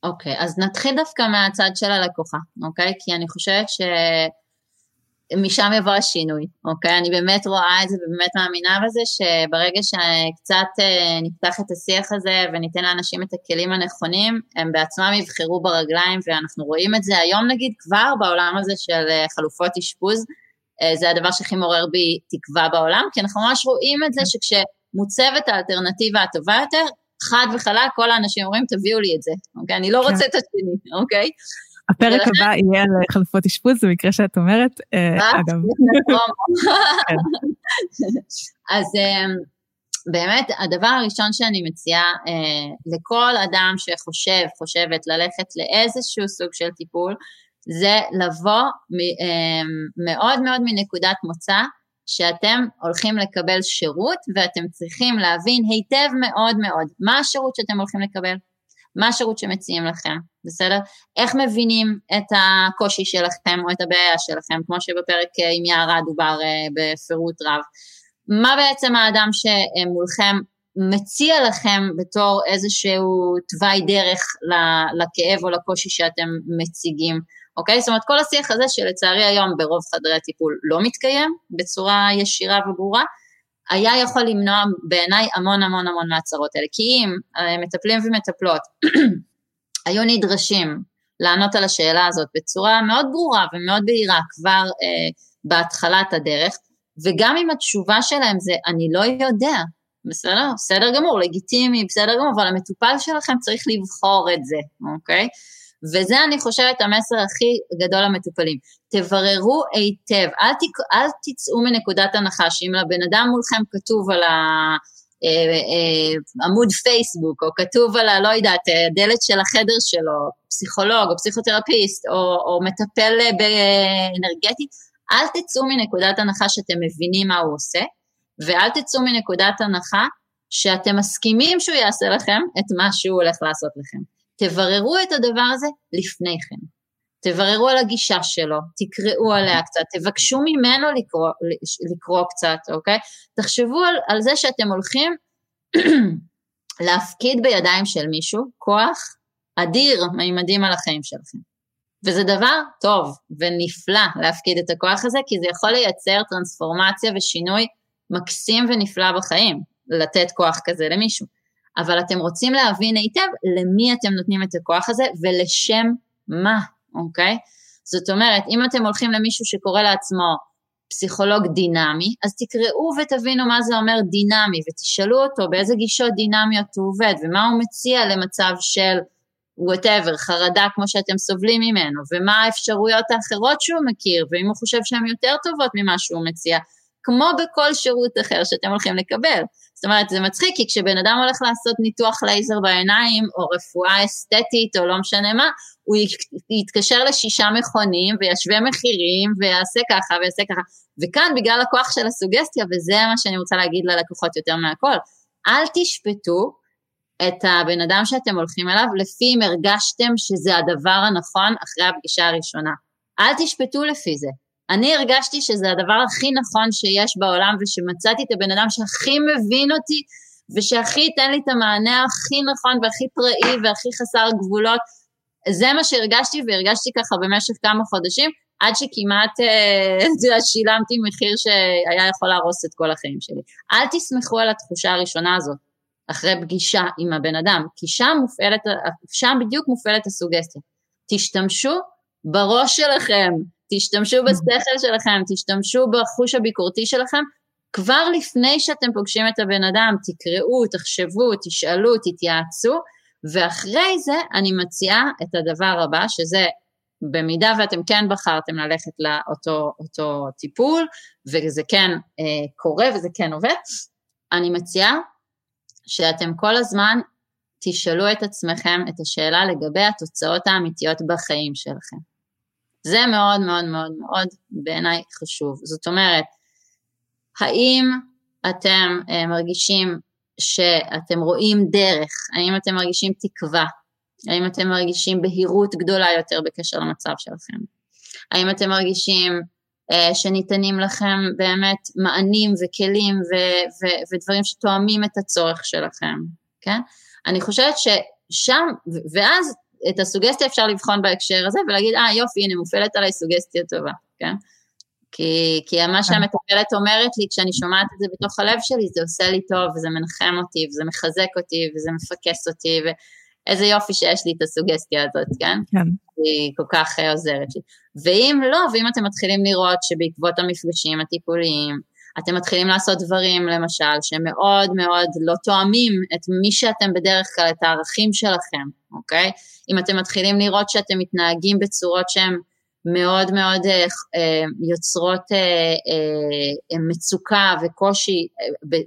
Speaker 2: אוקיי, okay, אז נתחיל דווקא מהצד של הלקוחה, אוקיי? Okay? כי אני חושבת שמשם יבוא השינוי, אוקיי? Okay? אני באמת רואה את זה ובאמת מאמינה בזה, שברגע שקצת אה, נפתח את השיח הזה וניתן לאנשים את הכלים הנכונים, הם בעצמם יבחרו ברגליים, ואנחנו רואים את זה היום נגיד כבר בעולם הזה של אה, חלופות אשפוז, זה הדבר שהכי מעורר בי תקווה בעולם, כי אנחנו ממש רואים את זה שכש... מוצבת האלטרנטיבה הטובה יותר, חד וחלק, כל האנשים אומרים, תביאו לי את זה, אוקיי? אני לא כן. רוצה את השני, אוקיי?
Speaker 1: הפרק הבא יהיה על חלופות אשפוז, במקרה שאת אומרת, אה, אה, אגב.
Speaker 2: כן. אז אה, באמת, הדבר הראשון שאני מציעה לכל אדם שחושב, חושבת ללכת לאיזשהו סוג של טיפול, זה לבוא מאוד מאוד מנקודת מוצא שאתם הולכים לקבל שירות ואתם צריכים להבין היטב מאוד מאוד מה השירות שאתם הולכים לקבל, מה השירות שמציעים לכם, בסדר? איך מבינים את הקושי שלכם או את הבעיה שלכם, כמו שבפרק אה, עם יערה דובר אה, בפירוט רב. מה בעצם האדם שמולכם מציע לכם בתור איזשהו תוואי דרך לכאב או לקושי שאתם מציגים, אוקיי? זאת אומרת, כל השיח הזה שלצערי היום ברוב חדרי הטיפול לא מתקיים בצורה ישירה וברורה, היה יכול למנוע בעיניי המון המון המון מהצהרות האלה. כי אם אה, מטפלים ומטפלות היו נדרשים לענות על השאלה הזאת בצורה מאוד ברורה ומאוד בהירה כבר אה, בהתחלת הדרך, וגם אם התשובה שלהם זה אני לא יודע, בסדר? בסדר גמור, לגיטימי, בסדר גמור, אבל המטופל שלכם צריך לבחור את זה, אוקיי? וזה אני חושבת המסר הכי גדול למטופלים. תבררו היטב, אל, תק, אל תצאו מנקודת הנחה שאם לבן אדם מולכם כתוב על העמוד אה, אה, פייסבוק, או כתוב על ה... לא יודעת, הדלת של החדר שלו, פסיכולוג או פסיכותרפיסט, או, או מטפל באנרגטי, אל תצאו מנקודת הנחה שאתם מבינים מה הוא עושה, ואל תצאו מנקודת הנחה שאתם מסכימים שהוא יעשה לכם את מה שהוא הולך לעשות לכם. תבררו את הדבר הזה לפני כן. תבררו על הגישה שלו, תקראו עליה קצת, תבקשו ממנו לקרוא, לקרוא קצת, אוקיי? תחשבו על, על זה שאתם הולכים להפקיד בידיים של מישהו כוח אדיר מימדים על החיים שלכם. וזה דבר טוב ונפלא להפקיד את הכוח הזה, כי זה יכול לייצר טרנספורמציה ושינוי מקסים ונפלא בחיים, לתת כוח כזה למישהו. אבל אתם רוצים להבין היטב למי אתם נותנים את הכוח הזה ולשם מה, אוקיי? זאת אומרת, אם אתם הולכים למישהו שקורא לעצמו פסיכולוג דינמי, אז תקראו ותבינו מה זה אומר דינמי, ותשאלו אותו באיזה גישות דינמיות הוא עובד, ומה הוא מציע למצב של whatever, חרדה כמו שאתם סובלים ממנו, ומה האפשרויות האחרות שהוא מכיר, ואם הוא חושב שהן יותר טובות ממה שהוא מציע, כמו בכל שירות אחר שאתם הולכים לקבל. זאת אומרת, זה מצחיק, כי כשבן אדם הולך לעשות ניתוח לייזר בעיניים, או רפואה אסתטית, או לא משנה מה, הוא יתקשר לשישה מכונים, וישווה מחירים, ויעשה ככה, ויעשה ככה. וכאן, בגלל הכוח של הסוגסטיה, וזה מה שאני רוצה להגיד ללקוחות יותר מהכל, אל תשפטו את הבן אדם שאתם הולכים אליו, לפי אם הרגשתם שזה הדבר הנכון אחרי הפגישה הראשונה. אל תשפטו לפי זה. אני הרגשתי שזה הדבר הכי נכון שיש בעולם ושמצאתי את הבן אדם שהכי מבין אותי ושהכי ייתן לי את המענה הכי נכון והכי פראי והכי חסר גבולות. זה מה שהרגשתי והרגשתי ככה במשך כמה חודשים עד שכמעט אה, שילמתי מחיר שהיה יכול להרוס את כל החיים שלי. אל תסמכו על התחושה הראשונה הזאת אחרי פגישה עם הבן אדם, כי שם מופעלת, שם בדיוק מופעלת הסוגסטיה. תשתמשו בראש שלכם, תשתמשו mm. בשכל שלכם, תשתמשו בחוש הביקורתי שלכם, כבר לפני שאתם פוגשים את הבן אדם, תקראו, תחשבו, תשאלו, תתייעצו, ואחרי זה אני מציעה את הדבר הבא, שזה במידה ואתם כן בחרתם ללכת לאותו טיפול, וזה כן אה, קורה וזה כן עובד, אני מציעה שאתם כל הזמן תשאלו את עצמכם את השאלה לגבי התוצאות האמיתיות בחיים שלכם. זה מאוד מאוד מאוד מאוד בעיניי חשוב. זאת אומרת, האם אתם uh, מרגישים שאתם רואים דרך? האם אתם מרגישים תקווה? האם אתם מרגישים בהירות גדולה יותר בקשר למצב שלכם? האם אתם מרגישים uh, שניתנים לכם באמת מענים וכלים ו- ו- ודברים שתואמים את הצורך שלכם, כן? אני חושבת ששם, ואז את הסוגסטיה אפשר לבחון בהקשר הזה ולהגיד, אה יופי, הנה מופעלת עליי סוגסטיה טובה, כן? כי, כי מה כן. שהמטפלת אומרת לי כשאני שומעת את זה בתוך הלב שלי, זה עושה לי טוב, וזה מנחם אותי, וזה מחזק אותי, וזה מפקס אותי, ואיזה יופי שיש לי את הסוגסטיה הזאת, כן? כן. היא כל כך עוזרת לי. ואם לא, ואם אתם מתחילים לראות שבעקבות המפגשים הטיפוליים, אתם מתחילים לעשות דברים, למשל, שמאוד מאוד לא תואמים את מי שאתם בדרך כלל, את הערכים שלכם, אוקיי? אם אתם מתחילים לראות שאתם מתנהגים בצורות שהן מאוד מאוד אה, אה, יוצרות אה, מצוקה וקושי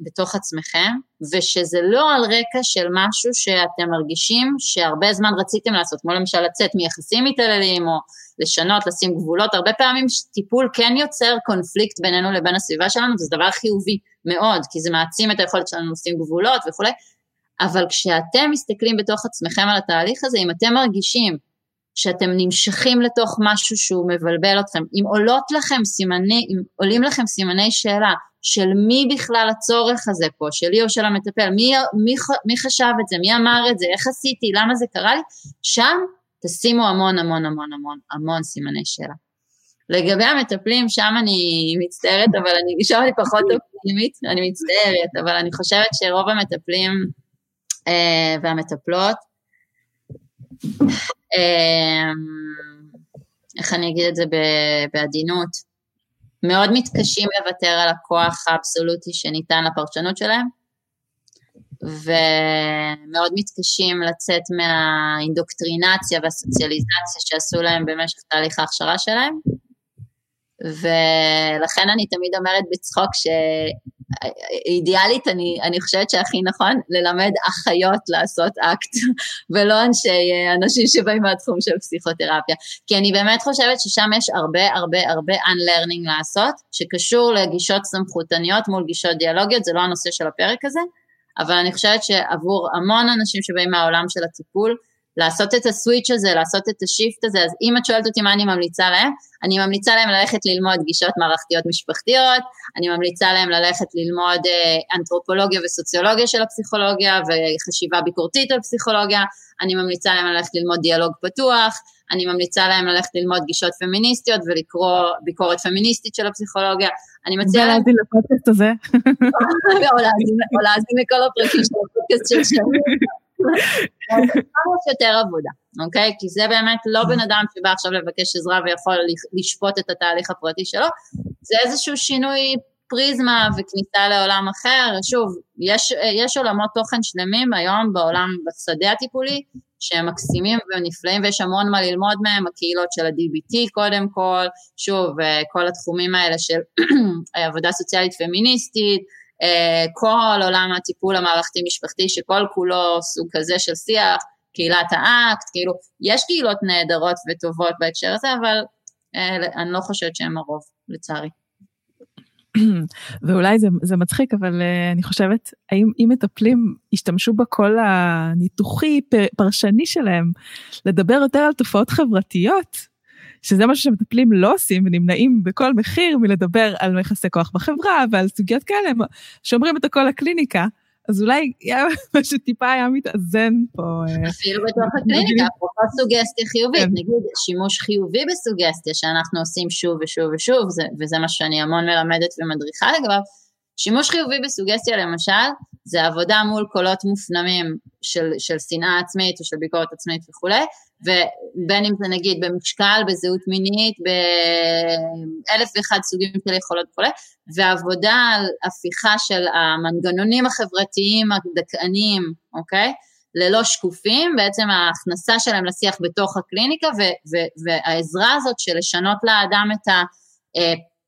Speaker 2: בתוך עצמכם, ושזה לא על רקע של משהו שאתם מרגישים שהרבה זמן רציתם לעשות, כמו למשל לצאת מיחסים מתעללים או לשנות, לשים גבולות, הרבה פעמים טיפול כן יוצר קונפליקט בינינו לבין הסביבה שלנו, וזה דבר חיובי מאוד, כי זה מעצים את היכולת שלנו לשים גבולות וכולי, אבל כשאתם מסתכלים בתוך עצמכם על התהליך הזה, אם אתם מרגישים שאתם נמשכים לתוך משהו שהוא מבלבל אתכם, אם עולות לכם סימני, אם עולים לכם סימני שאלה של מי בכלל הצורך הזה פה, שלי או של המטפל, מי, מי, מי חשב את זה, מי אמר את זה, איך עשיתי, למה זה קרה לי, שם תשימו המון המון המון המון המון סימני שאלה. לגבי המטפלים, שם אני מצטערת, אבל אני, שם אני פחות אופטימית, אני מצטערת, אבל אני חושבת שרוב המטפלים אה, והמטפלות, איך אני אגיד את זה בעדינות, מאוד מתקשים לוותר על הכוח האבסולוטי שניתן לפרשנות שלהם, ומאוד מתקשים לצאת מהאינדוקטרינציה והסוציאליזציה שעשו להם במשך תהליך ההכשרה שלהם. ולכן אני תמיד אומרת בצחוק שאידיאלית אני, אני חושבת שהכי נכון ללמד אחיות לעשות אקט, ולא אנשי, אנשים שבאים מהתחום של פסיכותרפיה. כי אני באמת חושבת ששם יש הרבה הרבה הרבה unlearning לעשות, שקשור לגישות סמכותניות מול גישות דיאלוגיות, זה לא הנושא של הפרק הזה, אבל אני חושבת שעבור המון אנשים שבאים מהעולם של הטיפול, לעשות את הסוויץ' הזה, לעשות את השיפט הזה, אז אם את שואלת אותי מה אני ממליצה להם, אני ממליצה להם ללכת ללמוד גישות מערכתיות משפחתיות, אני ממליצה להם ללכת ללמוד אה, אנתרופולוגיה וסוציולוגיה של הפסיכולוגיה וחשיבה ביקורתית על פסיכולוגיה, אני ממליצה להם ללכת ללמוד דיאלוג פתוח, אני ממליצה להם ללכת ללמוד גישות פמיניסטיות ולקרוא ביקורת פמיניסטית של הפסיכולוגיה. אני מציעה
Speaker 1: להם... ולהאזין לפודקאסט הזה.
Speaker 2: או להאזין לכל הפרקים של הפודקאסט של שני. יש יותר עבודה, אוקיי? כי זה באמת לא בן אדם שבא עכשיו לבקש עזרה ויכול לשפוט את התהליך הפרטי שלו, זה איזשהו שינוי פריזמה וכניסה לעולם אחר, שוב, יש, יש עולמות תוכן שלמים היום בעולם, בשדה הטיפולי, שהם מקסימים ונפלאים ויש המון מה ללמוד מהם, הקהילות של ה-DBT קודם כל, שוב, כל התחומים האלה של עבודה סוציאלית פמיניסטית, כל עולם הטיפול המערכתי-משפחתי שכל כולו סוג כזה של שיח, קהילת האקט, כאילו, יש קהילות נהדרות וטובות בהקשר הזה, אבל אני לא חושבת שהן הרוב, לצערי.
Speaker 1: ואולי זה, זה מצחיק, אבל uh, אני חושבת, האם אם מטפלים ישתמשו בקול הניתוחי, פרשני שלהם, לדבר יותר על תופעות חברתיות, שזה משהו שמטפלים לא עושים ונמנעים בכל מחיר מלדבר על יחסי כוח בחברה ועל סוגיות כאלה, שאומרים את הכל לקליניקה. אז אולי משהו טיפה היה מתאזן פה.
Speaker 2: אה, אפילו בתוך הקליניקה, אפרופו סוגסטיה חיובית, כן. נגיד שימוש חיובי בסוגסטיה שאנחנו עושים שוב ושוב ושוב, וזה מה שאני המון מלמדת ומדריכה לגביו, שימוש חיובי בסוגסטיה למשל, זה עבודה מול קולות מופנמים של, של שנאה עצמית או של ביקורת עצמית וכולי, ובין אם זה נגיד במשקל, בזהות מינית, באלף ואחד סוגים של יכולות וכולי, ועבודה על הפיכה של המנגנונים החברתיים הדכאניים, אוקיי? ללא שקופים, בעצם ההכנסה שלהם לשיח בתוך הקליניקה, ו- ו- והעזרה הזאת של לשנות לאדם את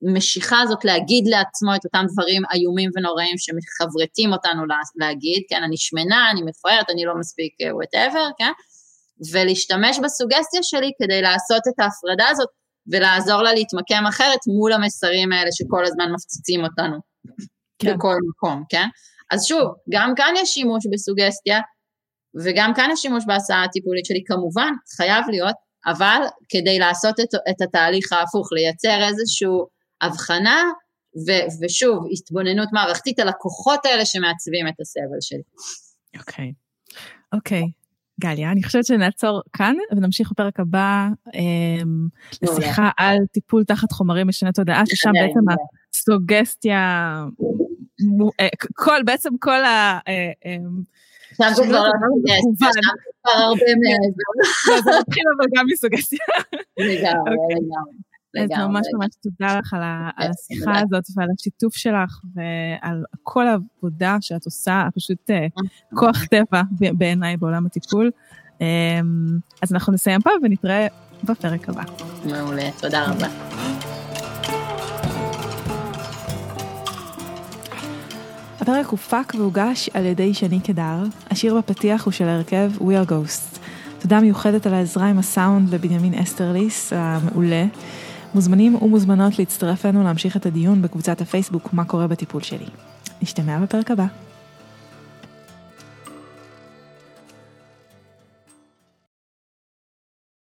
Speaker 2: המשיכה הזאת להגיד לעצמו את אותם דברים איומים ונוראים שמחברתים אותנו להגיד, כן, אני שמנה, אני מכוערת, אני לא מספיק וואטאבר, אה, כן? ולהשתמש בסוגסטיה שלי כדי לעשות את ההפרדה הזאת ולעזור לה להתמקם אחרת מול המסרים האלה שכל הזמן מפציצים אותנו כן. בכל מקום, כן? אז שוב, גם כאן יש שימוש בסוגסטיה, וגם כאן יש שימוש בהסעה הטיפולית שלי, כמובן, חייב להיות, אבל כדי לעשות את, את התהליך ההפוך, לייצר איזושהי הבחנה, ו, ושוב, התבוננות מערכתית על הכוחות האלה שמעצבים את הסבל שלי.
Speaker 1: אוקיי, okay. אוקיי. Okay. גליה, אני חושבת שנעצור כאן ונמשיך בפרק הבא אה, לשיחה על טיפול תחת חומרים משני תודעה, ששם בעצם הסוגסטיה, אה, כל, בעצם כל ה... אה,
Speaker 2: אמ, שם זה כבר לא סוגסטיה, שם זה כבר הרבה מעבר.
Speaker 1: זה מתחיל אבל גם מסוגסטיה.
Speaker 2: לגמרי, לגמרי.
Speaker 1: לגמרי. אז ממש ממש תודה לך על, על השיחה הזאת ועל השיתוף שלך ועל כל העבודה שאת עושה, פשוט אה, כוח טבע בעיניי בעולם הטיפול. אמ, אז אנחנו נסיים פה ונתראה בפרק הבא.
Speaker 2: מעולה, תודה רבה.
Speaker 1: הפרק הופק והוגש על ידי שני קדר, השיר בפתיח הוא של ההרכב We are Ghosts. תודה מיוחדת על העזרה עם הסאונד לבנימין אסטרליס המעולה. מוזמנים ומוזמנות להצטרף אלינו להמשיך את הדיון בקבוצת הפייסבוק מה קורה בטיפול שלי. נשתמע בפרק הבא.